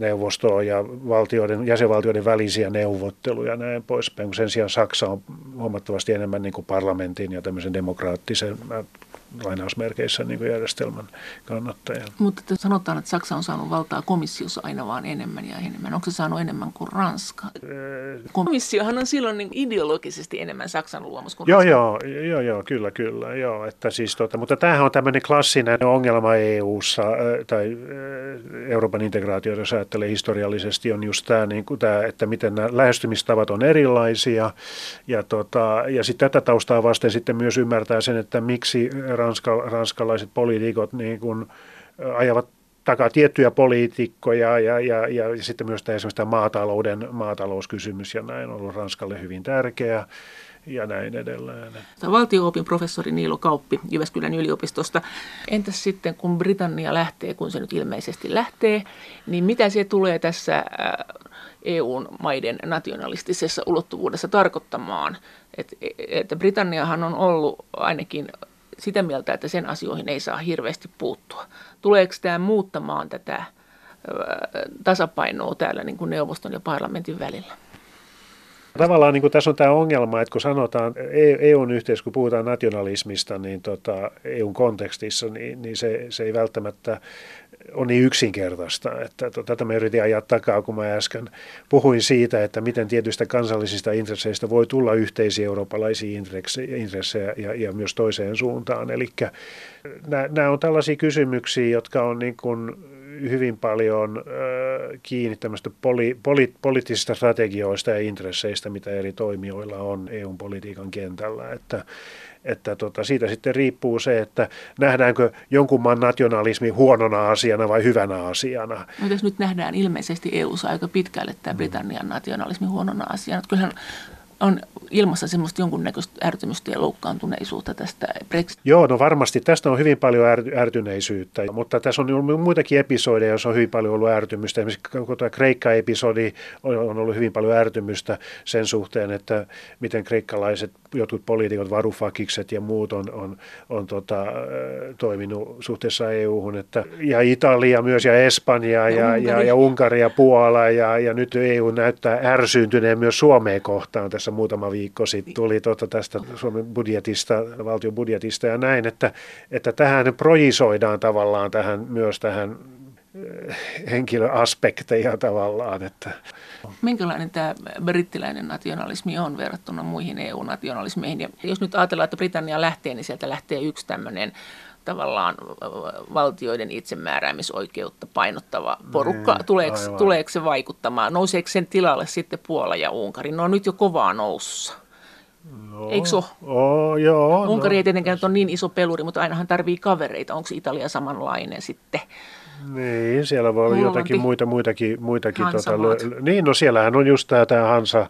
neuvostoa ja valtioiden, jäsenvaltioiden välisiä neuvotteluja ja näin poispäin. Sen sijaan Saksa on huomattavasti enemmän niin kuin parlamentin ja tämmöisen demokraattisen lainausmerkeissä niin kuin järjestelmän kannattaja. Mutta te sanotaan, että Saksa on saanut valtaa komissiossa aina vaan enemmän ja enemmän. Onko se saanut enemmän kuin Ranska? Komissiohan on silloin niin ideologisesti enemmän Saksan luomus kuin joo, joo, joo, joo, kyllä, kyllä. Joo, että siis, tota, mutta tämähän on tämmöinen klassinen ongelma EU-ssa tai Euroopan integraatio, jos ajattelee historiallisesti, on just tämä, niin kuin tämä että miten nämä lähestymistavat on erilaisia. Ja, tota, ja sitten tätä taustaa vasten sitten myös ymmärtää sen, että miksi ranska, ranskalaiset poliitikot niin kuin ajavat takaa tiettyjä poliitikkoja ja, ja, ja, ja sitten myös tämä esimerkiksi tämä maatalouden, maatalouskysymys ja näin on ollut Ranskalle hyvin tärkeä ja näin edelleen. Valtio-opin professori Niilo Kauppi Jyväskylän yliopistosta. Entäs sitten, kun Britannia lähtee, kun se nyt ilmeisesti lähtee, niin mitä se tulee tässä EUn maiden nationalistisessa ulottuvuudessa tarkoittamaan? Että et Britanniahan on ollut ainakin sitä mieltä, että sen asioihin ei saa hirveästi puuttua. Tuleeko tämä muuttamaan tätä tasapainoa täällä niin kuin neuvoston ja parlamentin välillä? Tavallaan niin kuin tässä on tämä ongelma, että kun sanotaan EUn e yhteys, kun puhutaan nationalismista, niin tota, EUn kontekstissa, niin, niin se, se ei välttämättä ole niin yksinkertaista. Että, to, tätä me yritin ajaa takaa, kun mä äsken puhuin siitä, että miten tietyistä kansallisista intresseistä voi tulla yhteisiä eurooppalaisia intressejä ja, ja myös toiseen suuntaan. Eli nämä on tällaisia kysymyksiä, jotka on niin kuin hyvin paljon äh, kiinni tämmöistä poli, poli, poliittisista strategioista ja intresseistä, mitä eri toimijoilla on EU-politiikan kentällä. Että, että tota, siitä sitten riippuu se, että nähdäänkö jonkun maan nationalismi huonona asiana vai hyvänä asiana. No, jos nyt nähdään ilmeisesti EU-ssa aika pitkälle tämä Britannian nationalismi huonona asiana. Kyllähän on ilmassa semmoista jonkunnäköistä ärtymystä ja loukkaantuneisuutta tästä Brexit. Joo, no varmasti tästä on hyvin paljon ärtyneisyyttä, mutta tässä on ollut muitakin episodeja, joissa on hyvin paljon ollut ärtymystä. Esimerkiksi tämä Kreikka-episodi on ollut hyvin paljon ärtymystä sen suhteen, että miten kreikkalaiset jotkut poliitikot, varufakikset ja muut on, on, on tota, toiminut suhteessa EU-hun. Että, ja Italia myös ja Espanja ja, ja, ja, ja Unkari ja Puola ja, ja nyt EU näyttää ärsyyntyneen myös Suomeen kohtaan tässä muutama viikko sitten tuli tuota tästä Suomen budjetista, valtion budjetista ja näin, että, että tähän projisoidaan tavallaan tähän, myös tähän eh, henkilöaspekteja tavallaan. Että. Minkälainen tämä brittiläinen nationalismi on verrattuna muihin EU-nationalismeihin? Ja jos nyt ajatellaan, että Britannia lähtee, niin sieltä lähtee yksi tämmöinen tavallaan valtioiden itsemääräämisoikeutta painottava porukka. Niin, tuleeko, tuleeko se vaikuttamaan? Nouseeko sen tilalle sitten Puola ja Unkari? Ne on nyt jo kovaa nousussa. No, Eikö se oh, joo, Unkari no. ei tietenkään ole niin iso peluri, mutta ainahan tarvii kavereita. Onko Italia samanlainen sitten? Niin, siellä voi olla jotakin muita, muitakin. muitakin tota, niin, no siellähän on just tämä, tämä Hansa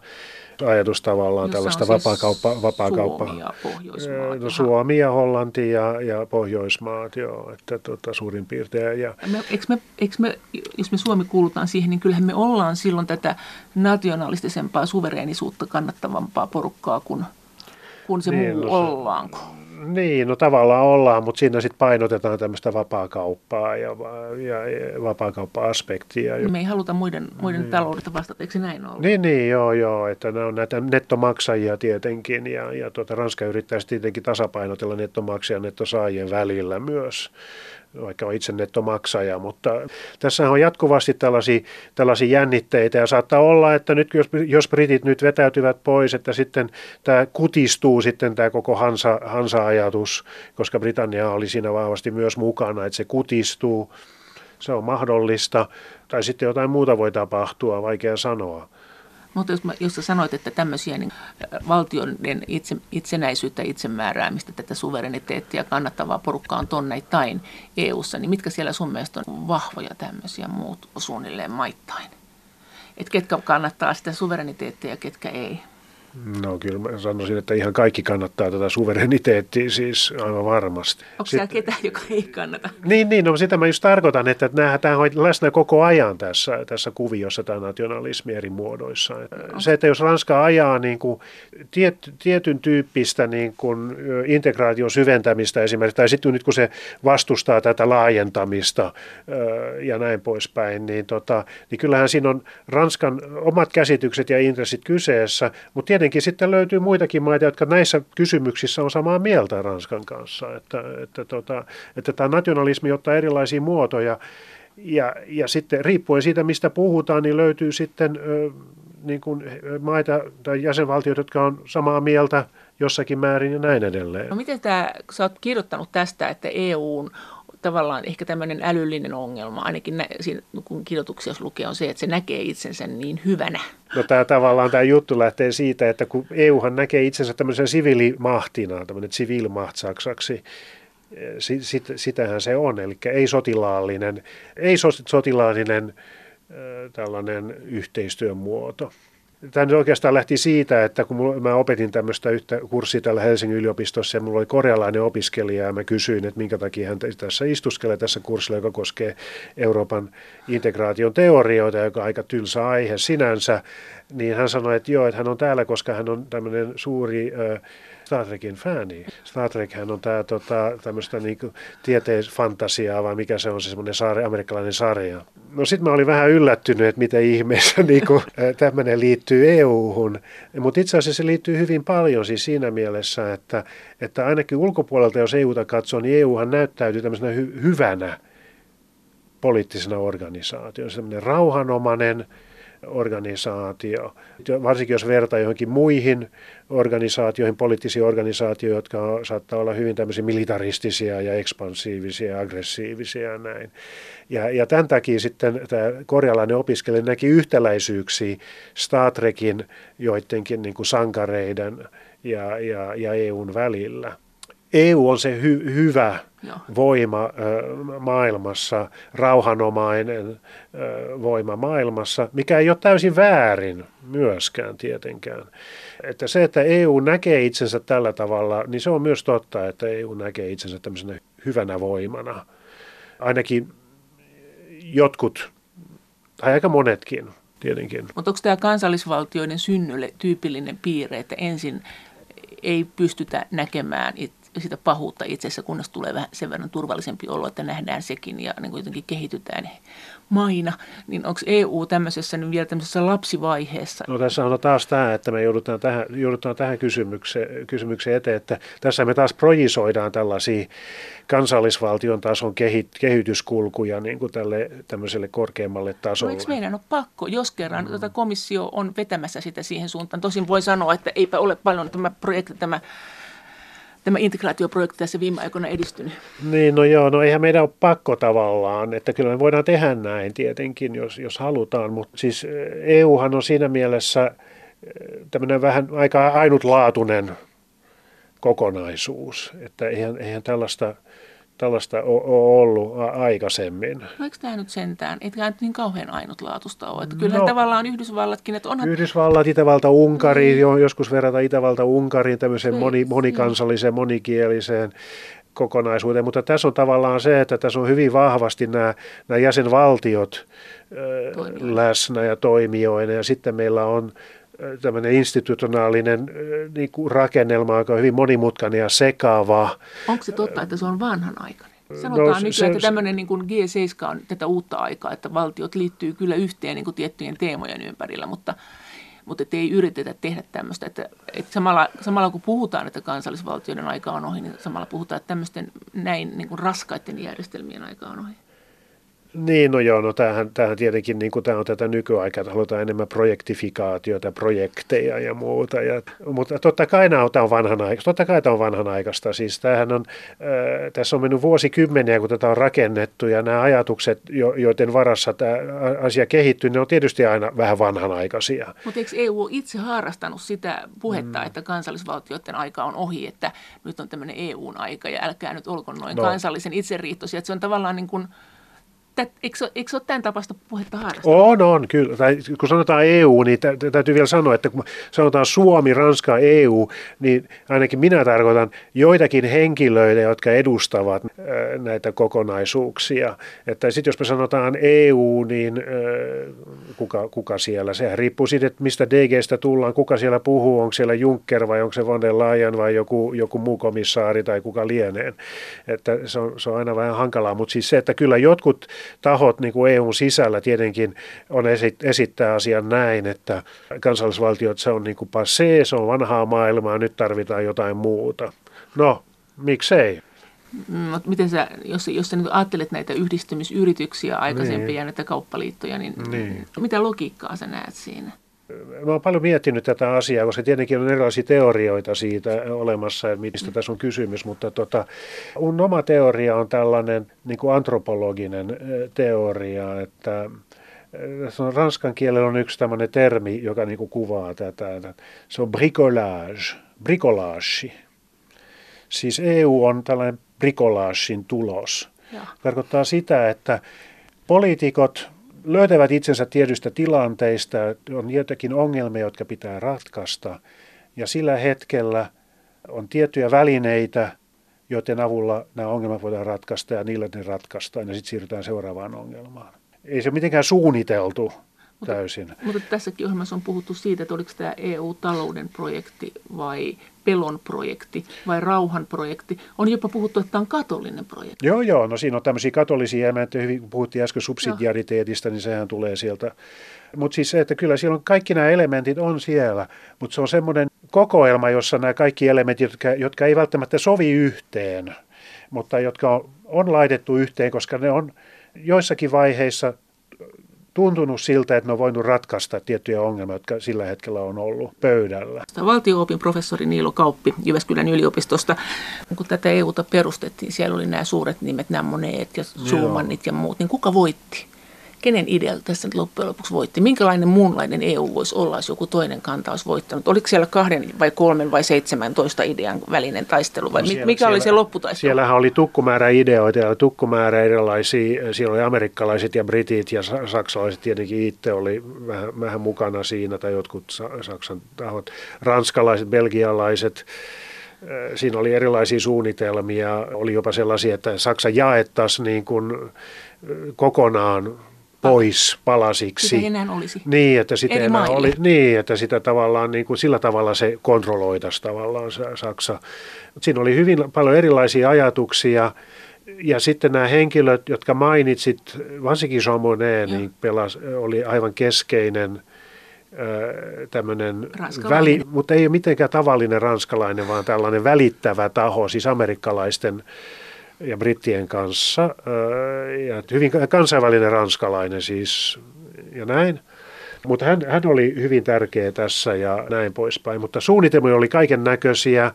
ajatus tavallaan Jossa tällaista siis vapaakauppa, vapaakauppa. Suomi ja Pohjoismaat. No, Suomi ja Hollanti ja, ja Pohjoismaat, joo, että tota, suurin piirtein. Ja... Me, eikö me, eikö me, jos me Suomi kuulutaan siihen, niin kyllähän me ollaan silloin tätä nationalistisempaa suvereenisuutta kannattavampaa porukkaa kuin, kuin se niin, muu no, ollaanko. Niin, no tavallaan ollaan, mutta siinä sitten painotetaan tämmöistä vapaakauppaa ja, ja, ja vapaakauppa-aspektia. Me ei haluta muiden, muiden niin. taloudesta vastata, eikö näin ole? Niin, niin, joo, joo, että ne on näitä nettomaksajia tietenkin ja, ja tuota, Ranska yrittäisi tietenkin tasapainotella nettomaksajien ja nettosaajien välillä myös vaikka on itse nettomaksaja, mutta tässä on jatkuvasti tällaisia, tällaisia jännitteitä ja saattaa olla, että nyt jos, jos britit nyt vetäytyvät pois, että sitten tämä kutistuu sitten tämä koko Hansa, Hansa-ajatus, koska Britannia oli siinä vahvasti myös mukana, että se kutistuu, se on mahdollista, tai sitten jotain muuta voi tapahtua, vaikea sanoa. Mutta jos, jos sä sanoit, että tämmöisiä niin valtioiden itse, itsenäisyyttä, itsemääräämistä, tätä suvereniteettia kannattavaa porukkaa on tonneittain EU-ssa, niin mitkä siellä sun mielestä on vahvoja tämmöisiä muut suunnilleen maittain? Että ketkä kannattaa sitä suvereniteettia ja ketkä ei? No kyllä mä sanoisin, että ihan kaikki kannattaa tätä suvereniteettia siis aivan varmasti. Onko siellä ketään, joka ei kannata? Niin, niin no sitä mä just tarkoitan, että tämä on läsnä koko ajan tässä, tässä kuviossa tämä nationalismi eri muodoissa. No. Se, että jos Ranska ajaa niin kuin tiet, tietyn tyyppistä niin kuin integraation syventämistä esimerkiksi, tai sitten nyt kun se vastustaa tätä laajentamista ja näin poispäin, niin, tota, niin kyllähän siinä on Ranskan omat käsitykset ja intressit kyseessä, mutta tietenkin tietenkin sitten löytyy muitakin maita, jotka näissä kysymyksissä on samaa mieltä Ranskan kanssa, että, että, tota, että tämä nationalismi ottaa erilaisia muotoja ja, ja sitten riippuen siitä, mistä puhutaan, niin löytyy sitten ö, niin kuin maita tai jäsenvaltioita, jotka on samaa mieltä jossakin määrin ja näin edelleen. No miten tämä, sä oot kirjoittanut tästä, että EUn tavallaan ehkä tämmöinen älyllinen ongelma, ainakin nä, siinä, kun kirjoituksia lukee, on se, että se näkee itsensä niin hyvänä. No tämä tavallaan tämä juttu lähtee siitä, että kun EUhan näkee itsensä tämmöisen siviilimahtina, tämmöinen siviilimaht saksaksi, sit, sit, sitähän se on, eli ei sotilaallinen, ei sotilaallinen tällainen yhteistyön muoto. Tämä oikeastaan lähti siitä, että kun mä opetin tämmöistä yhtä kurssia täällä Helsingin yliopistossa ja mulla oli korealainen opiskelija ja mä kysyin, että minkä takia hän tässä istuskelee tässä kurssilla, joka koskee Euroopan integraation teorioita, joka on aika tylsä aihe sinänsä, niin hän sanoi, että joo, että hän on täällä, koska hän on tämmöinen suuri äh, Star Trekin fääni. Star Trekhän on tämä tota, tämmöistä niinku tieteisfantasiaa, vai mikä se on se semmoinen sarja, amerikkalainen sarja. No sitten mä olin vähän yllättynyt, että miten ihmeessä <laughs> niinku, tämmöinen liittyy EU-hun. Mutta itse asiassa se liittyy hyvin paljon siis siinä mielessä, että, että ainakin ulkopuolelta, jos EUta katsoo, niin EUhan näyttäytyy tämmöisenä hy- hyvänä poliittisena organisaationa. Semmoinen rauhanomainen, organisaatio. Varsinkin jos vertaa johonkin muihin organisaatioihin, poliittisiin organisaatioihin, jotka saattaa olla hyvin tämmöisiä militaristisia ja ekspansiivisia ja aggressiivisia ja näin. Ja, ja tämän takia sitten tämä korealainen opiskelija näki yhtäläisyyksiä Star Trekin joidenkin niin kuin sankareiden ja, ja, ja EUn välillä. EU on se hy, hyvä Joo. voima maailmassa, rauhanomainen voima maailmassa, mikä ei ole täysin väärin myöskään tietenkään. Että se, että EU näkee itsensä tällä tavalla, niin se on myös totta, että EU näkee itsensä tämmöisenä hyvänä voimana. Ainakin jotkut, tai aika monetkin tietenkin. Mutta onko tämä kansallisvaltioiden synnylle tyypillinen piirre, että ensin ei pystytä näkemään sitä pahuutta itsessä, kunnes tulee vähän sen verran turvallisempi olo, että nähdään sekin ja niin jotenkin kehitytään maina. Niin onko EU tämmöisessä nyt vielä tämmöisessä lapsivaiheessa? No tässä on taas tämä, että me joudutaan tähän, joudutaan tähän kysymykseen, kysymykseen eteen, että tässä me taas projisoidaan tällaisia kansallisvaltion tason kehit, kehityskulkuja niin kuin tälle tämmöiselle korkeammalle tasolle. No eikö meidän ole pakko, jos kerran mm. tätä komissio on vetämässä sitä siihen suuntaan? Tosin voi sanoa, että eipä ole paljon tämä projekti, tämä tämä integraatioprojekti tässä viime aikoina edistynyt? Niin, no joo, no eihän meidän ole pakko tavallaan, että kyllä me voidaan tehdä näin tietenkin, jos, jos halutaan, mutta siis EUhan eh, e on siinä mielessä eh, tämmöinen vähän aika ainutlaatuinen kokonaisuus, että eihän, eihän tällaista tällaista ole ollut aikaisemmin. No eikö tämä nyt sentään, etkä nyt niin kauhean ainutlaatusta ole? Että kyllähän no, tavallaan Yhdysvallatkin, että onhan... Yhdysvallat, Itävalta, Unkari, niin. joskus verrata Itävalta Unkariin tämmöiseen moni, monikansalliseen, monikieliseen kokonaisuuteen, mutta tässä on tavallaan se, että tässä on hyvin vahvasti nämä, nämä jäsenvaltiot Toimijoita. läsnä ja toimijoina ja sitten meillä on tämmöinen institutionaalinen niin kuin rakennelma, joka on hyvin monimutkainen ja sekava. Onko se totta, että se on vanhanaikainen? Sanotaan no, nykyään, se, että tämmöinen niin kuin G7 on tätä uutta aikaa, että valtiot liittyy kyllä yhteen niin kuin tiettyjen teemojen ympärillä, mutta, mutta et ei yritetä tehdä tämmöistä. Että, että samalla, samalla kun puhutaan, että kansallisvaltioiden aika on ohi, niin samalla puhutaan, että tämmöisten näin niin kuin raskaiden järjestelmien aika on ohi. Niin, no joo, no tämähän, tämähän tietenkin niin kuin tämä on tätä nykyaikaa, että halutaan enemmän projektifikaatiota, projekteja ja muuta. Ja, mutta totta kai nämä on vanhanaikaista. Totta kai tämä on vanhanaikaista. Siis tämähän on, äh, tässä on mennyt vuosikymmeniä, kun tätä on rakennettu ja nämä ajatukset, jo, joiden varassa tämä asia kehittyy, ne on tietysti aina vähän vanhanaikaisia. Mutta eikö EU itse harrastanut sitä puhetta, mm. että kansallisvaltioiden aika on ohi, että nyt on tämmöinen EUn aika ja älkää nyt olko noin no. kansallisen itseriittoisia. Että se on tavallaan niin kuin – Tät, eikö, eikö ole tämän tapasta puhetta harrastaa? On, on, kyllä. Tai kun sanotaan EU, niin tä, täytyy vielä sanoa, että kun sanotaan Suomi, Ranska, EU, niin ainakin minä tarkoitan joitakin henkilöitä, jotka edustavat äh, näitä kokonaisuuksia. Että sitten jos me sanotaan EU, niin äh, kuka, kuka siellä? Sehän riippuu siitä, että mistä DGstä tullaan, kuka siellä puhuu, onko siellä Juncker vai onko se von der Leyen vai joku, joku muu komissaari tai kuka lienee. Että se on, se on aina vähän hankalaa, mutta siis se, että kyllä jotkut tahot niin kuin EUn sisällä tietenkin on esittää asian näin, että kansallisvaltiot se on niin kuin passé, se on vanhaa maailmaa, nyt tarvitaan jotain muuta. No, miksei? No, miten sä, jos, jos sä nyt ajattelet näitä yhdistymisyrityksiä aikaisempia niin. ja näitä kauppaliittoja, niin, niin mitä logiikkaa sä näet siinä? Mä olen paljon miettinyt tätä asiaa, koska tietenkin on erilaisia teorioita siitä olemassa, että mistä tässä on kysymys, mutta tota, mun oma teoria on tällainen niin kuin antropologinen teoria, että ranskan kielellä on yksi tämmöinen termi, joka niin kuin kuvaa tätä. Se on bricolage, bricolage. Siis EU on tällainen bricolagein tulos. Ja. Tarkoittaa sitä, että poliitikot löytävät itsensä tietystä tilanteista, on jotakin ongelmia, jotka pitää ratkaista, ja sillä hetkellä on tiettyjä välineitä, joiden avulla nämä ongelmat voidaan ratkaista ja niillä ne ratkaistaan ja sitten siirrytään seuraavaan ongelmaan. Ei se ole mitenkään suunniteltu täysin. Mutta tässäkin ohjelmassa on puhuttu siitä, että oliko tämä EU-talouden projekti vai pelon projekti vai rauhan projekti. On jopa puhuttu, että tämä on katolinen projekti. Joo, joo. No siinä on tämmöisiä katolisia elementtejä. Hyvin kun puhuttiin äsken subsidiariteetista, niin sehän tulee sieltä. Mutta siis se, että kyllä siellä on kaikki nämä elementit on siellä, mutta se on semmoinen kokoelma, jossa nämä kaikki elementit, jotka, jotka ei välttämättä sovi yhteen, mutta jotka on, on laitettu yhteen, koska ne on joissakin vaiheissa tuntunut siltä, että ne on voinut ratkaista tiettyjä ongelmia, jotka sillä hetkellä on ollut pöydällä. Valtio-opin professori Niilo Kauppi Jyväskylän yliopistosta, kun tätä EUta perustettiin, siellä oli nämä suuret nimet, nämä Moneet ja Schumannit ja muut, niin kuka voitti? Kenen idea tässä nyt loppujen lopuksi voitti? Minkälainen muunlainen EU voisi olla, jos joku toinen kanta olisi voittanut? Oliko siellä kahden vai kolmen vai seitsemäntoista idean välinen taistelu vai no siellä, mikä siellä, oli se lopputaistelu? Siellähän oli tukkumäärä ideoita ja tukkumäärä erilaisia. Siellä oli amerikkalaiset ja britit ja saksalaiset tietenkin itse oli vähän, vähän mukana siinä tai jotkut Saksan tahot. Ranskalaiset, belgialaiset siinä oli erilaisia suunnitelmia. Oli jopa sellaisia, että Saksa jaettaisiin niin kuin kokonaan pois palasiksi. Sitä enää olisi. Niin, että sitä enää oli, niin, että sitä tavallaan niin kuin sillä tavalla se kontrolloitaisi tavallaan Saksa. Siinä oli hyvin paljon erilaisia ajatuksia. Ja sitten nämä henkilöt, jotka mainitsit, varsinkin Jean Monnet, niin pelas, oli aivan keskeinen tämmöinen väli, mutta ei ole mitenkään tavallinen ranskalainen, vaan tällainen välittävä taho, siis amerikkalaisten ja brittien kanssa. Ja hyvin kansainvälinen ranskalainen siis ja näin. Mutta hän, hän oli hyvin tärkeä tässä ja näin poispäin. Mutta suunnitelmia oli kaiken näköisiä.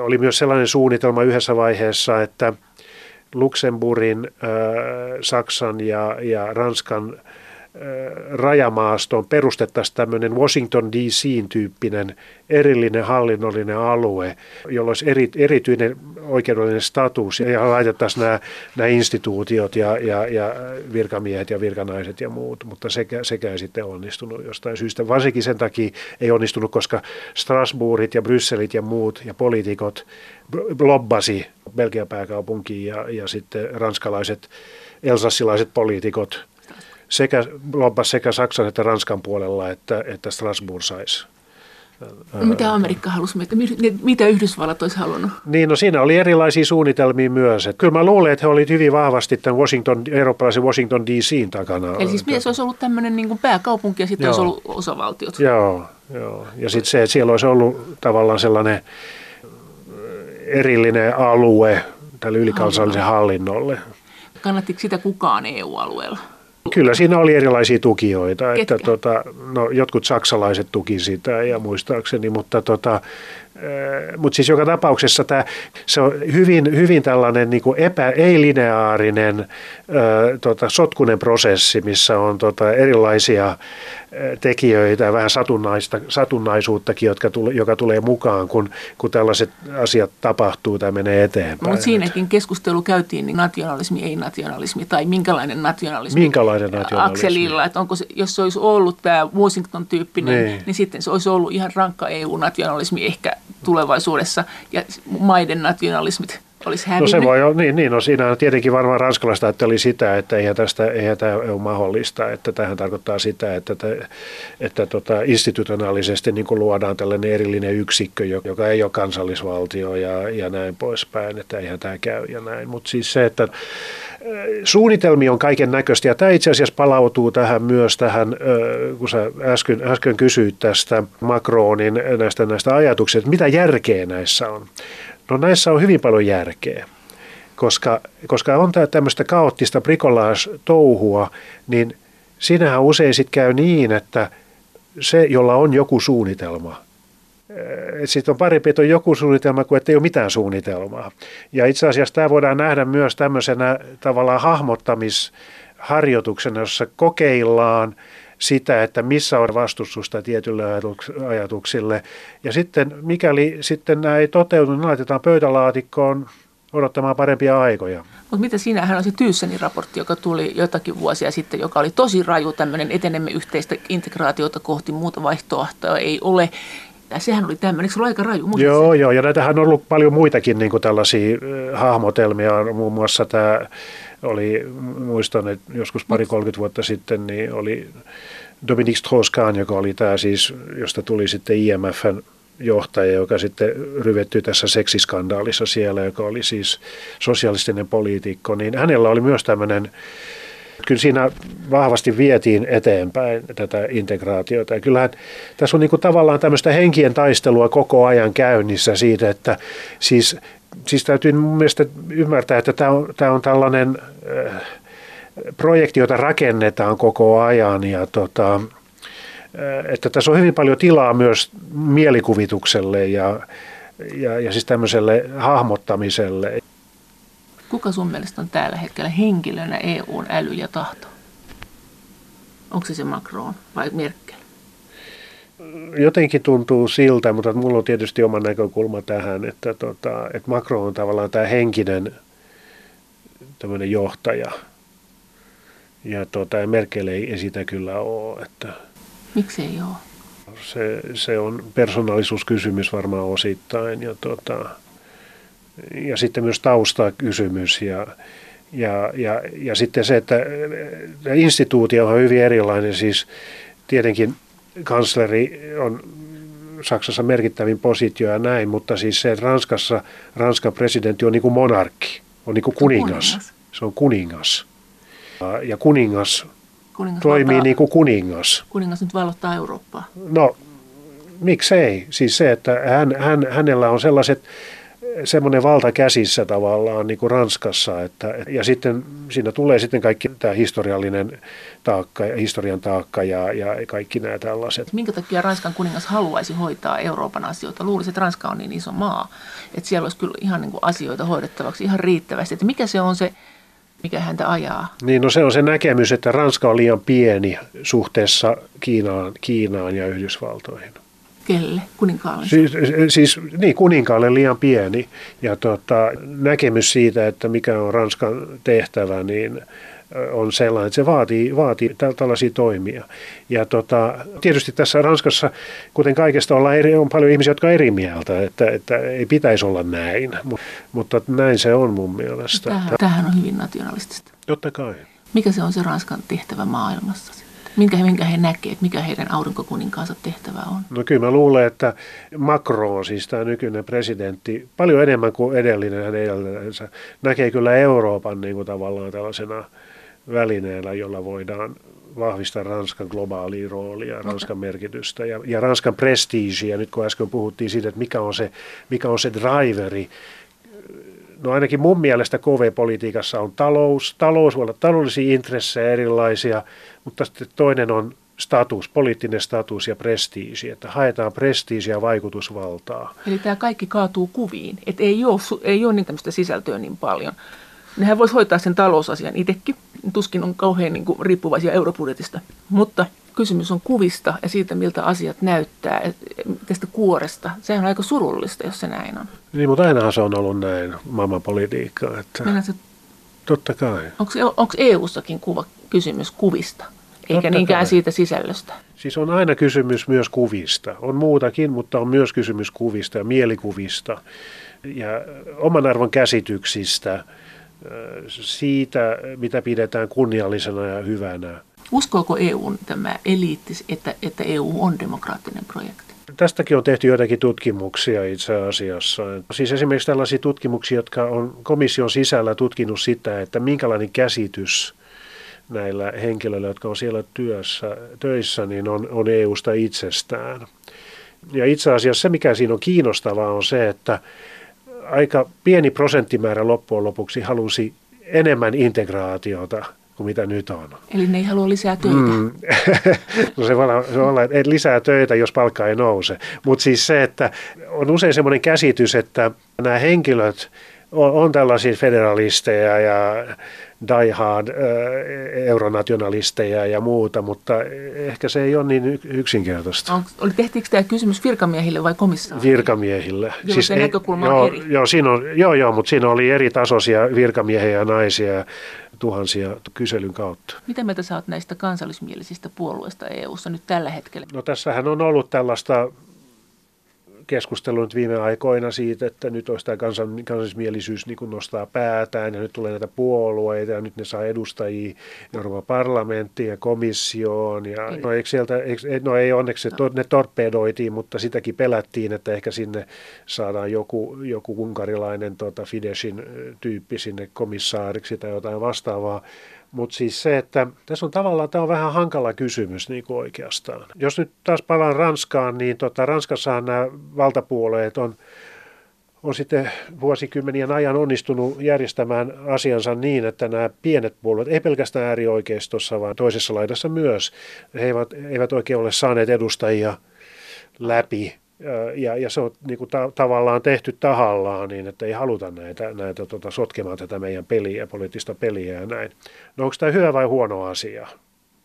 Oli myös sellainen suunnitelma yhdessä vaiheessa, että Luxemburgin, Saksan ja, ja Ranskan rajamaastoon perustettaisiin tämmöinen Washington DC-tyyppinen erillinen hallinnollinen alue, jolla olisi eri, erityinen oikeudellinen status ja laitettaisiin nämä, nämä instituutiot ja, ja, ja virkamiehet ja virkanaiset ja muut, mutta sekä, sekä ei sitten onnistunut jostain syystä. Varsinkin sen takia ei onnistunut, koska Strasbourgit ja Brysselit ja muut ja poliitikot lobbasi Belgian pääkaupunkiin ja, ja sitten ranskalaiset, elsassilaiset poliitikot sekä lobbasi sekä Saksan että Ranskan puolella, että, että Strasbourg saisi. No, mitä Amerikka halusi, mitä Yhdysvallat olisi halunnut? Niin, no siinä oli erilaisia suunnitelmia myös. Että kyllä mä luulen, että he olivat hyvin vahvasti tämän Washington, eurooppalaisen Washington DCin takana. Eli siis mies olisi ollut tämmöinen niin pääkaupunki ja sitten olisi ollut osavaltiot. Joo, joo. ja sitten se, että siellä olisi ollut tavallaan sellainen erillinen alue tälle ylikansalliselle hallinnolle. Kannattiko sitä kukaan EU-alueella? Kyllä siinä oli erilaisia tukijoita. Ketkä? Että, tota, no, jotkut saksalaiset tuki sitä ja muistaakseni, mutta tota, mutta siis joka tapauksessa tämä, se on hyvin, hyvin tällainen niin kuin epä, ei-lineaarinen äh, tota, sotkunen prosessi, missä on tota, erilaisia tekijöitä, vähän satunnaista, satunnaisuuttakin, jotka tule, joka tulee mukaan, kun, kun tällaiset asiat tapahtuu tai menee eteenpäin. Mutta siinäkin keskustelu käytiin niin nationalismi, ei-nationalismi tai minkälainen nationalismi, minkälainen nationalismi? akselilla. Että onko se, jos se olisi ollut tämä Washington-tyyppinen, niin. niin sitten se olisi ollut ihan rankka EU-nationalismi ehkä tulevaisuudessa. Ja maiden nationalismit olisi hävinnyt. No se voi olla, niin, niin no siinä tietenkin varmaan ranskalaiset ajatteli sitä, että eihän, tästä, eihän tämä ole mahdollista, että tähän tarkoittaa sitä, että, että, että tota, institutionaalisesti niin kuin luodaan tällainen erillinen yksikkö, joka ei ole kansallisvaltio ja, ja näin poispäin, että eihän tämä käy ja näin. Mutta siis se, että suunnitelmia on kaiken näköistä ja tämä itse asiassa palautuu tähän myös tähän, kun sä äsken, äsken kysyit tästä Macronin näistä, näistä ajatuksista, että mitä järkeä näissä on. No näissä on hyvin paljon järkeä, koska, koska on tämä tämmöistä kaoottista bricolage-touhua, niin siinähän usein sitten käy niin, että se, jolla on joku suunnitelma, sitten on parempi, että on joku suunnitelma kuin että ei ole mitään suunnitelmaa. Ja itse asiassa tämä voidaan nähdä myös tämmöisenä tavallaan hahmottamisharjoituksena, jossa kokeillaan – sitä, että missä on vastustusta tietylle ajatuksille. Ja sitten mikäli sitten nämä ei toteudu, niin laitetaan pöytälaatikkoon odottamaan parempia aikoja. Mutta mitä siinähän on se Tyyssenin raportti, joka tuli jotakin vuosia sitten, joka oli tosi raju tämmöinen etenemme yhteistä integraatiota kohti muuta vaihtoehtoa ei ole. Ja sehän oli tämmöinen, se aika raju? Muistat joo, sen? joo, ja näitähän on ollut paljon muitakin niin kuin tällaisia hahmotelmia, muun muassa tämä oli, muistan, että joskus pari 30 vuotta sitten, niin oli Dominique Strauss-Kahn, joka oli tämä siis, josta tuli sitten IMFn johtaja, joka sitten ryvettyi tässä seksiskandaalissa siellä, joka oli siis sosialistinen poliitikko, niin hänellä oli myös tämmöinen kyllä siinä vahvasti vietiin eteenpäin tätä integraatiota. Ja kyllähän tässä on niin kuin tavallaan tämmöistä henkien taistelua koko ajan käynnissä siitä, että siis, siis täytyy mun mielestä ymmärtää, että tämä on, tämä on tällainen äh, projekti, jota rakennetaan koko ajan ja tota, että tässä on hyvin paljon tilaa myös mielikuvitukselle ja, ja, ja siis tämmöiselle hahmottamiselle. Kuka sun mielestä on tällä hetkellä henkilönä EUn äly ja tahto? Onko se se Macron vai Merkel? Jotenkin tuntuu siltä, mutta mulla on tietysti oma näkökulma tähän, että, tota, että Macron on tavallaan tämä henkinen tämmöinen johtaja – ja tuota, Merkel ei, ei sitä kyllä ole. Että Miksi ei ole? Se, se on persoonallisuuskysymys varmaan osittain ja, tuota, ja sitten myös taustakysymys ja, ja, ja, ja sitten se, että instituutio on hyvin erilainen, siis tietenkin kansleri on Saksassa merkittävin positio ja näin, mutta siis se, että Ranskassa Ranskan presidentti on niin kuin monarkki, on niin kuin kuningas. Se on kuningas. Ja kuningas, kuningas toimii valtaa, niin kuin kuningas. Kuningas nyt valottaa Eurooppaa. No, miksei? Siis se, että hän, hän, hänellä on sellaiset semmoinen valta käsissä tavallaan niin kuin Ranskassa, että, ja sitten siinä tulee sitten kaikki tämä historiallinen taakka, historian taakka ja, ja kaikki nämä tällaiset. Minkä takia Ranskan kuningas haluaisi hoitaa Euroopan asioita? Luulisin, että Ranska on niin iso maa, että siellä olisi kyllä ihan niin kuin asioita hoidettavaksi ihan riittävästi. Että mikä se on se mikä häntä ajaa. Niin, no se on se näkemys, että Ranska on liian pieni suhteessa Kiinaan, Kiinaan ja Yhdysvaltoihin. Kelle? Kuninkaalle? Siis, siis niin, kuninkaalle liian pieni. Ja tota, näkemys siitä, että mikä on Ranskan tehtävä, niin on sellainen, että se vaatii, vaatii tällaisia toimia. Ja tota, tietysti tässä Ranskassa, kuten kaikesta ollaan eri, on paljon ihmisiä, jotka on eri mieltä, että, että ei pitäisi olla näin, mutta näin se on mun mielestä. Tämähän, tämähän on hyvin nationalistista. Totta kai. Mikä se on se Ranskan tehtävä maailmassa Minkä, minkä he näkevät, mikä heidän aurinkokuninkaansa tehtävä on? No kyllä mä luulen, että Macron, siis tämä nykyinen presidentti, paljon enemmän kuin edellinen hänen edeltäjänsä, näkee kyllä Euroopan niin kuin tavallaan tällaisena välineellä, jolla voidaan vahvistaa Ranskan globaalia roolia, Ranskan merkitystä ja, ja Ranskan prestiisiä. Nyt kun äsken puhuttiin siitä, että mikä on se, mikä on se driveri No ainakin mun mielestä KV-politiikassa on talous. Talous voi olla taloudellisia intressejä erilaisia, mutta sitten toinen on status, poliittinen status ja prestiisi, että haetaan prestiisiä ja vaikutusvaltaa. Eli tämä kaikki kaatuu kuviin, että ei ole, ei ole niin tämmöistä sisältöä niin paljon. Nehän voisi hoitaa sen talousasian itsekin, tuskin on kauhean niin kuin, riippuvaisia eurobudjetista, mutta kysymys on kuvista ja siitä, miltä asiat näyttää, tästä kuoresta. Sehän on aika surullista, jos se näin on. Niin, mutta ainahan se on ollut näin maailmanpolitiikkaa. Että... Se... Totta kai. Onko EU-sakin kuva, kysymys kuvista? eikä Totta niinkään kai. siitä sisällöstä. Siis on aina kysymys myös kuvista. On muutakin, mutta on myös kysymys kuvista ja mielikuvista ja oman arvon käsityksistä, siitä, mitä pidetään kunniallisena ja hyvänä. Uskooko EUn tämä eliitti, että, että EU on demokraattinen projekti? Tästäkin on tehty joitakin tutkimuksia itse asiassa. Siis esimerkiksi tällaisia tutkimuksia, jotka on komission sisällä tutkinut sitä, että minkälainen käsitys näillä henkilöillä, jotka on siellä työssä, töissä, niin on, on EUsta itsestään. Ja itse asiassa se, mikä siinä on kiinnostavaa, on se, että aika pieni prosenttimäärä loppujen lopuksi halusi enemmän integraatiota kuin mitä nyt on. Eli ne ei halua lisää töitä? Mm. <laughs> no se voi olla, se voi olla että lisää töitä, jos palkka ei nouse. Mutta siis se, että on usein semmoinen käsitys, että nämä henkilöt on, on tällaisia federalisteja ja diehard euronationalisteja ja muuta, mutta ehkä se ei ole niin yksinkertaista. On, oli, tehtiinkö tämä kysymys virkamiehille vai komissaarille? Virkamiehille. Joo, siis se näkökulma on joo, eri. Joo, siinä on, joo, joo, mutta siinä oli eri tasoisia virkamiehiä ja naisia tuhansia kyselyn kautta. Mitä mieltä sä oot näistä kansallismielisistä puolueista EU-ssa nyt tällä hetkellä? No tässähän on ollut tällaista keskustelua viime aikoina siitä, että nyt olisi tämä kansan, kansallismielisyys niin nostaa päätään ja nyt tulee näitä puolueita ja nyt ne saa edustajia Euroopan parlamenttiin ja komissioon. Ja, no, eikö sieltä, eikö, no ei onneksi no. ne torpedoitiin, mutta sitäkin pelättiin, että ehkä sinne saadaan joku, joku unkarilainen tota, Fidesin tyyppi sinne komissaariksi tai jotain vastaavaa. Mutta siis se, että tässä on tavallaan, tämä on vähän hankala kysymys niin kuin oikeastaan. Jos nyt taas palaan Ranskaan, niin tota, Ranskassahan nämä valtapuolueet on, on sitten vuosikymmenien ajan onnistunut järjestämään asiansa niin, että nämä pienet puolueet, ei pelkästään äärioikeistossa, vaan toisessa laidassa myös, he eivät, eivät oikein ole saaneet edustajia läpi ja, ja se on niin kuin ta- tavallaan tehty tahallaan niin, että ei haluta näitä, näitä tota, sotkemaan tätä meidän peliä, poliittista peliä ja näin. No onko tämä hyvä vai huono asia?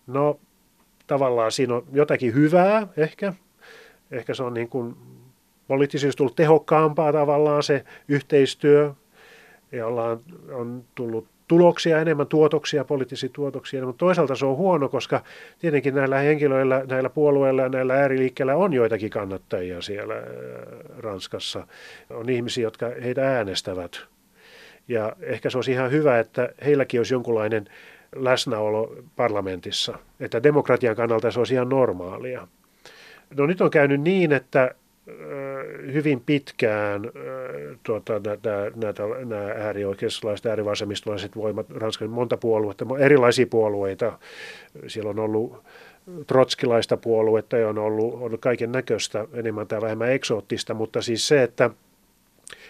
No tavallaan siinä on jotakin hyvää ehkä. Ehkä se on niin kuin poliittisesti tullut tehokkaampaa tavallaan se yhteistyö. Ja ollaan, on tullut tuloksia enemmän, tuotoksia, poliittisia tuotoksia, mutta toisaalta se on huono, koska tietenkin näillä henkilöillä, näillä puolueilla ja näillä ääriliikkeillä on joitakin kannattajia siellä äh, Ranskassa. On ihmisiä, jotka heitä äänestävät. Ja ehkä se olisi ihan hyvä, että heilläkin olisi jonkunlainen läsnäolo parlamentissa, että demokratian kannalta se olisi ihan normaalia. No nyt on käynyt niin, että hyvin pitkään tuota, näitä, nämä äärioikeistolaiset, äärivasemmistolaiset voimat, Ranskan monta puoluetta, erilaisia puolueita. Siellä on ollut trotskilaista puoluetta ja on ollut, on kaiken näköistä, enemmän tai vähemmän eksoottista, mutta siis se, että,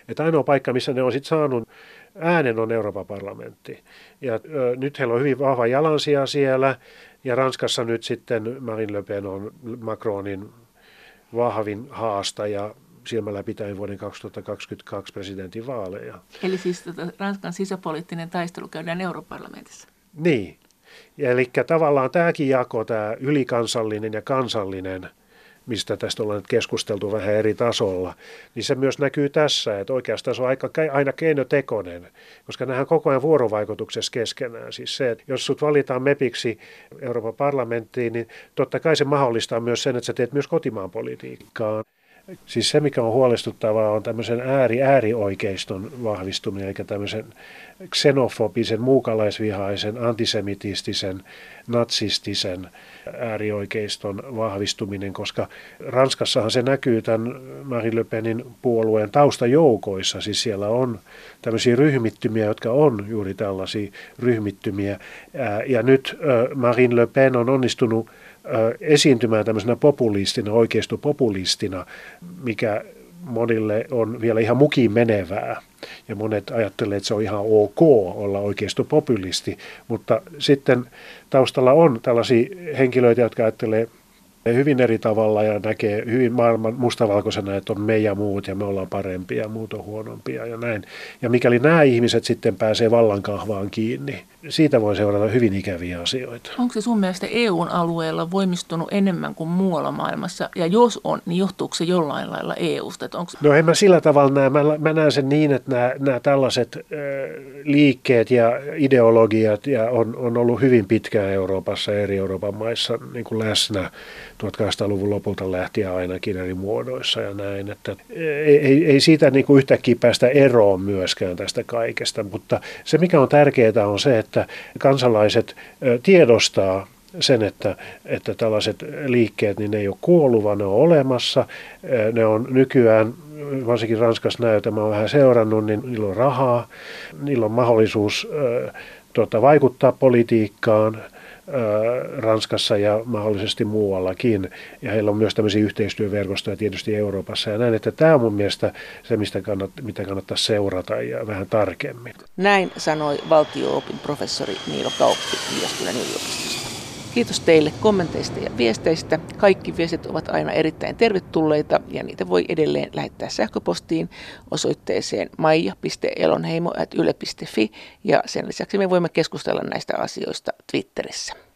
että ainoa paikka, missä ne on sitten saanut äänen on Euroopan parlamentti. Ja ö, nyt heillä on hyvin vahva jalansija siellä, ja Ranskassa nyt sitten Marine Le Pen on Macronin vahvin haastaja silmällä pitäen vuoden 2022 presidentin vaaleja. Eli siis tota, Ranskan sisäpoliittinen taistelu käydään europarlamentissa? Niin. Ja eli tavallaan tämäkin jako, tämä ylikansallinen ja kansallinen – mistä tästä ollaan nyt keskusteltu vähän eri tasolla, niin se myös näkyy tässä, että oikeastaan se on aika, aina keinotekoinen, koska nähdään koko ajan vuorovaikutuksessa keskenään. Siis se, että jos sut valitaan MEPiksi Euroopan parlamenttiin, niin totta kai se mahdollistaa myös sen, että sä teet myös kotimaan politiikkaa. Siis se, mikä on huolestuttavaa, on tämmöisen ääri-äärioikeiston vahvistuminen, eli tämmöisen xenofobisen, muukalaisvihaisen, antisemitistisen, natsistisen äärioikeiston vahvistuminen, koska Ranskassahan se näkyy tämän Marine Le Penin puolueen taustajoukoissa, siis siellä on tämmöisiä ryhmittymiä, jotka on juuri tällaisia ryhmittymiä, ja nyt Marine Le Pen on onnistunut esiintymään tämmöisenä populistina, oikeistopopulistina, mikä monille on vielä ihan mukiin menevää. Ja monet ajattelee, että se on ihan ok olla oikeistopopulisti, mutta sitten taustalla on tällaisia henkilöitä, jotka ajattelee hyvin eri tavalla ja näkee hyvin maailman mustavalkoisena, että on me ja muut ja me ollaan parempia ja muut on huonompia ja näin. Ja mikäli nämä ihmiset sitten pääsee vallankahvaan kiinni, siitä voi seurata hyvin ikäviä asioita. Onko se sun mielestä EUn alueella voimistunut enemmän kuin muualla maailmassa? Ja jos on, niin johtuuko se jollain lailla EUsta? Onko... No en mä sillä tavalla näe. Mä, mä näen sen niin, että nämä, nämä tällaiset äh, liikkeet ja ideologiat ja on, on ollut hyvin pitkään Euroopassa eri Euroopan maissa niin kuin läsnä 1800-luvun lopulta lähtien ainakin eri muodoissa ja näin. Että ei, ei, ei siitä niin kuin yhtäkkiä päästä eroon myöskään tästä kaikesta, mutta se mikä on tärkeää on se, että kansalaiset tiedostaa sen, että, että tällaiset liikkeet, niin ne ei ole kuollut, vaan ne on olemassa. Ne on nykyään, varsinkin Ranskassa näytä, on vähän seurannut, niin niillä on rahaa, niillä on mahdollisuus tuota, vaikuttaa politiikkaan – Ranskassa ja mahdollisesti muuallakin. Ja heillä on myös tämmöisiä yhteistyöverkostoja tietysti Euroopassa ja näin, että tämä on mun mielestä se, mistä kannat, mitä kannattaa seurata ja vähän tarkemmin. Näin sanoi valtio-opin professori Niilo Kauppi Jyväskylän yliopistosta. Kiitos teille kommenteista ja viesteistä. Kaikki viestit ovat aina erittäin tervetulleita ja niitä voi edelleen lähettää sähköpostiin osoitteeseen maija.elonheimo.yle.fi ja sen lisäksi me voimme keskustella näistä asioista Twitterissä.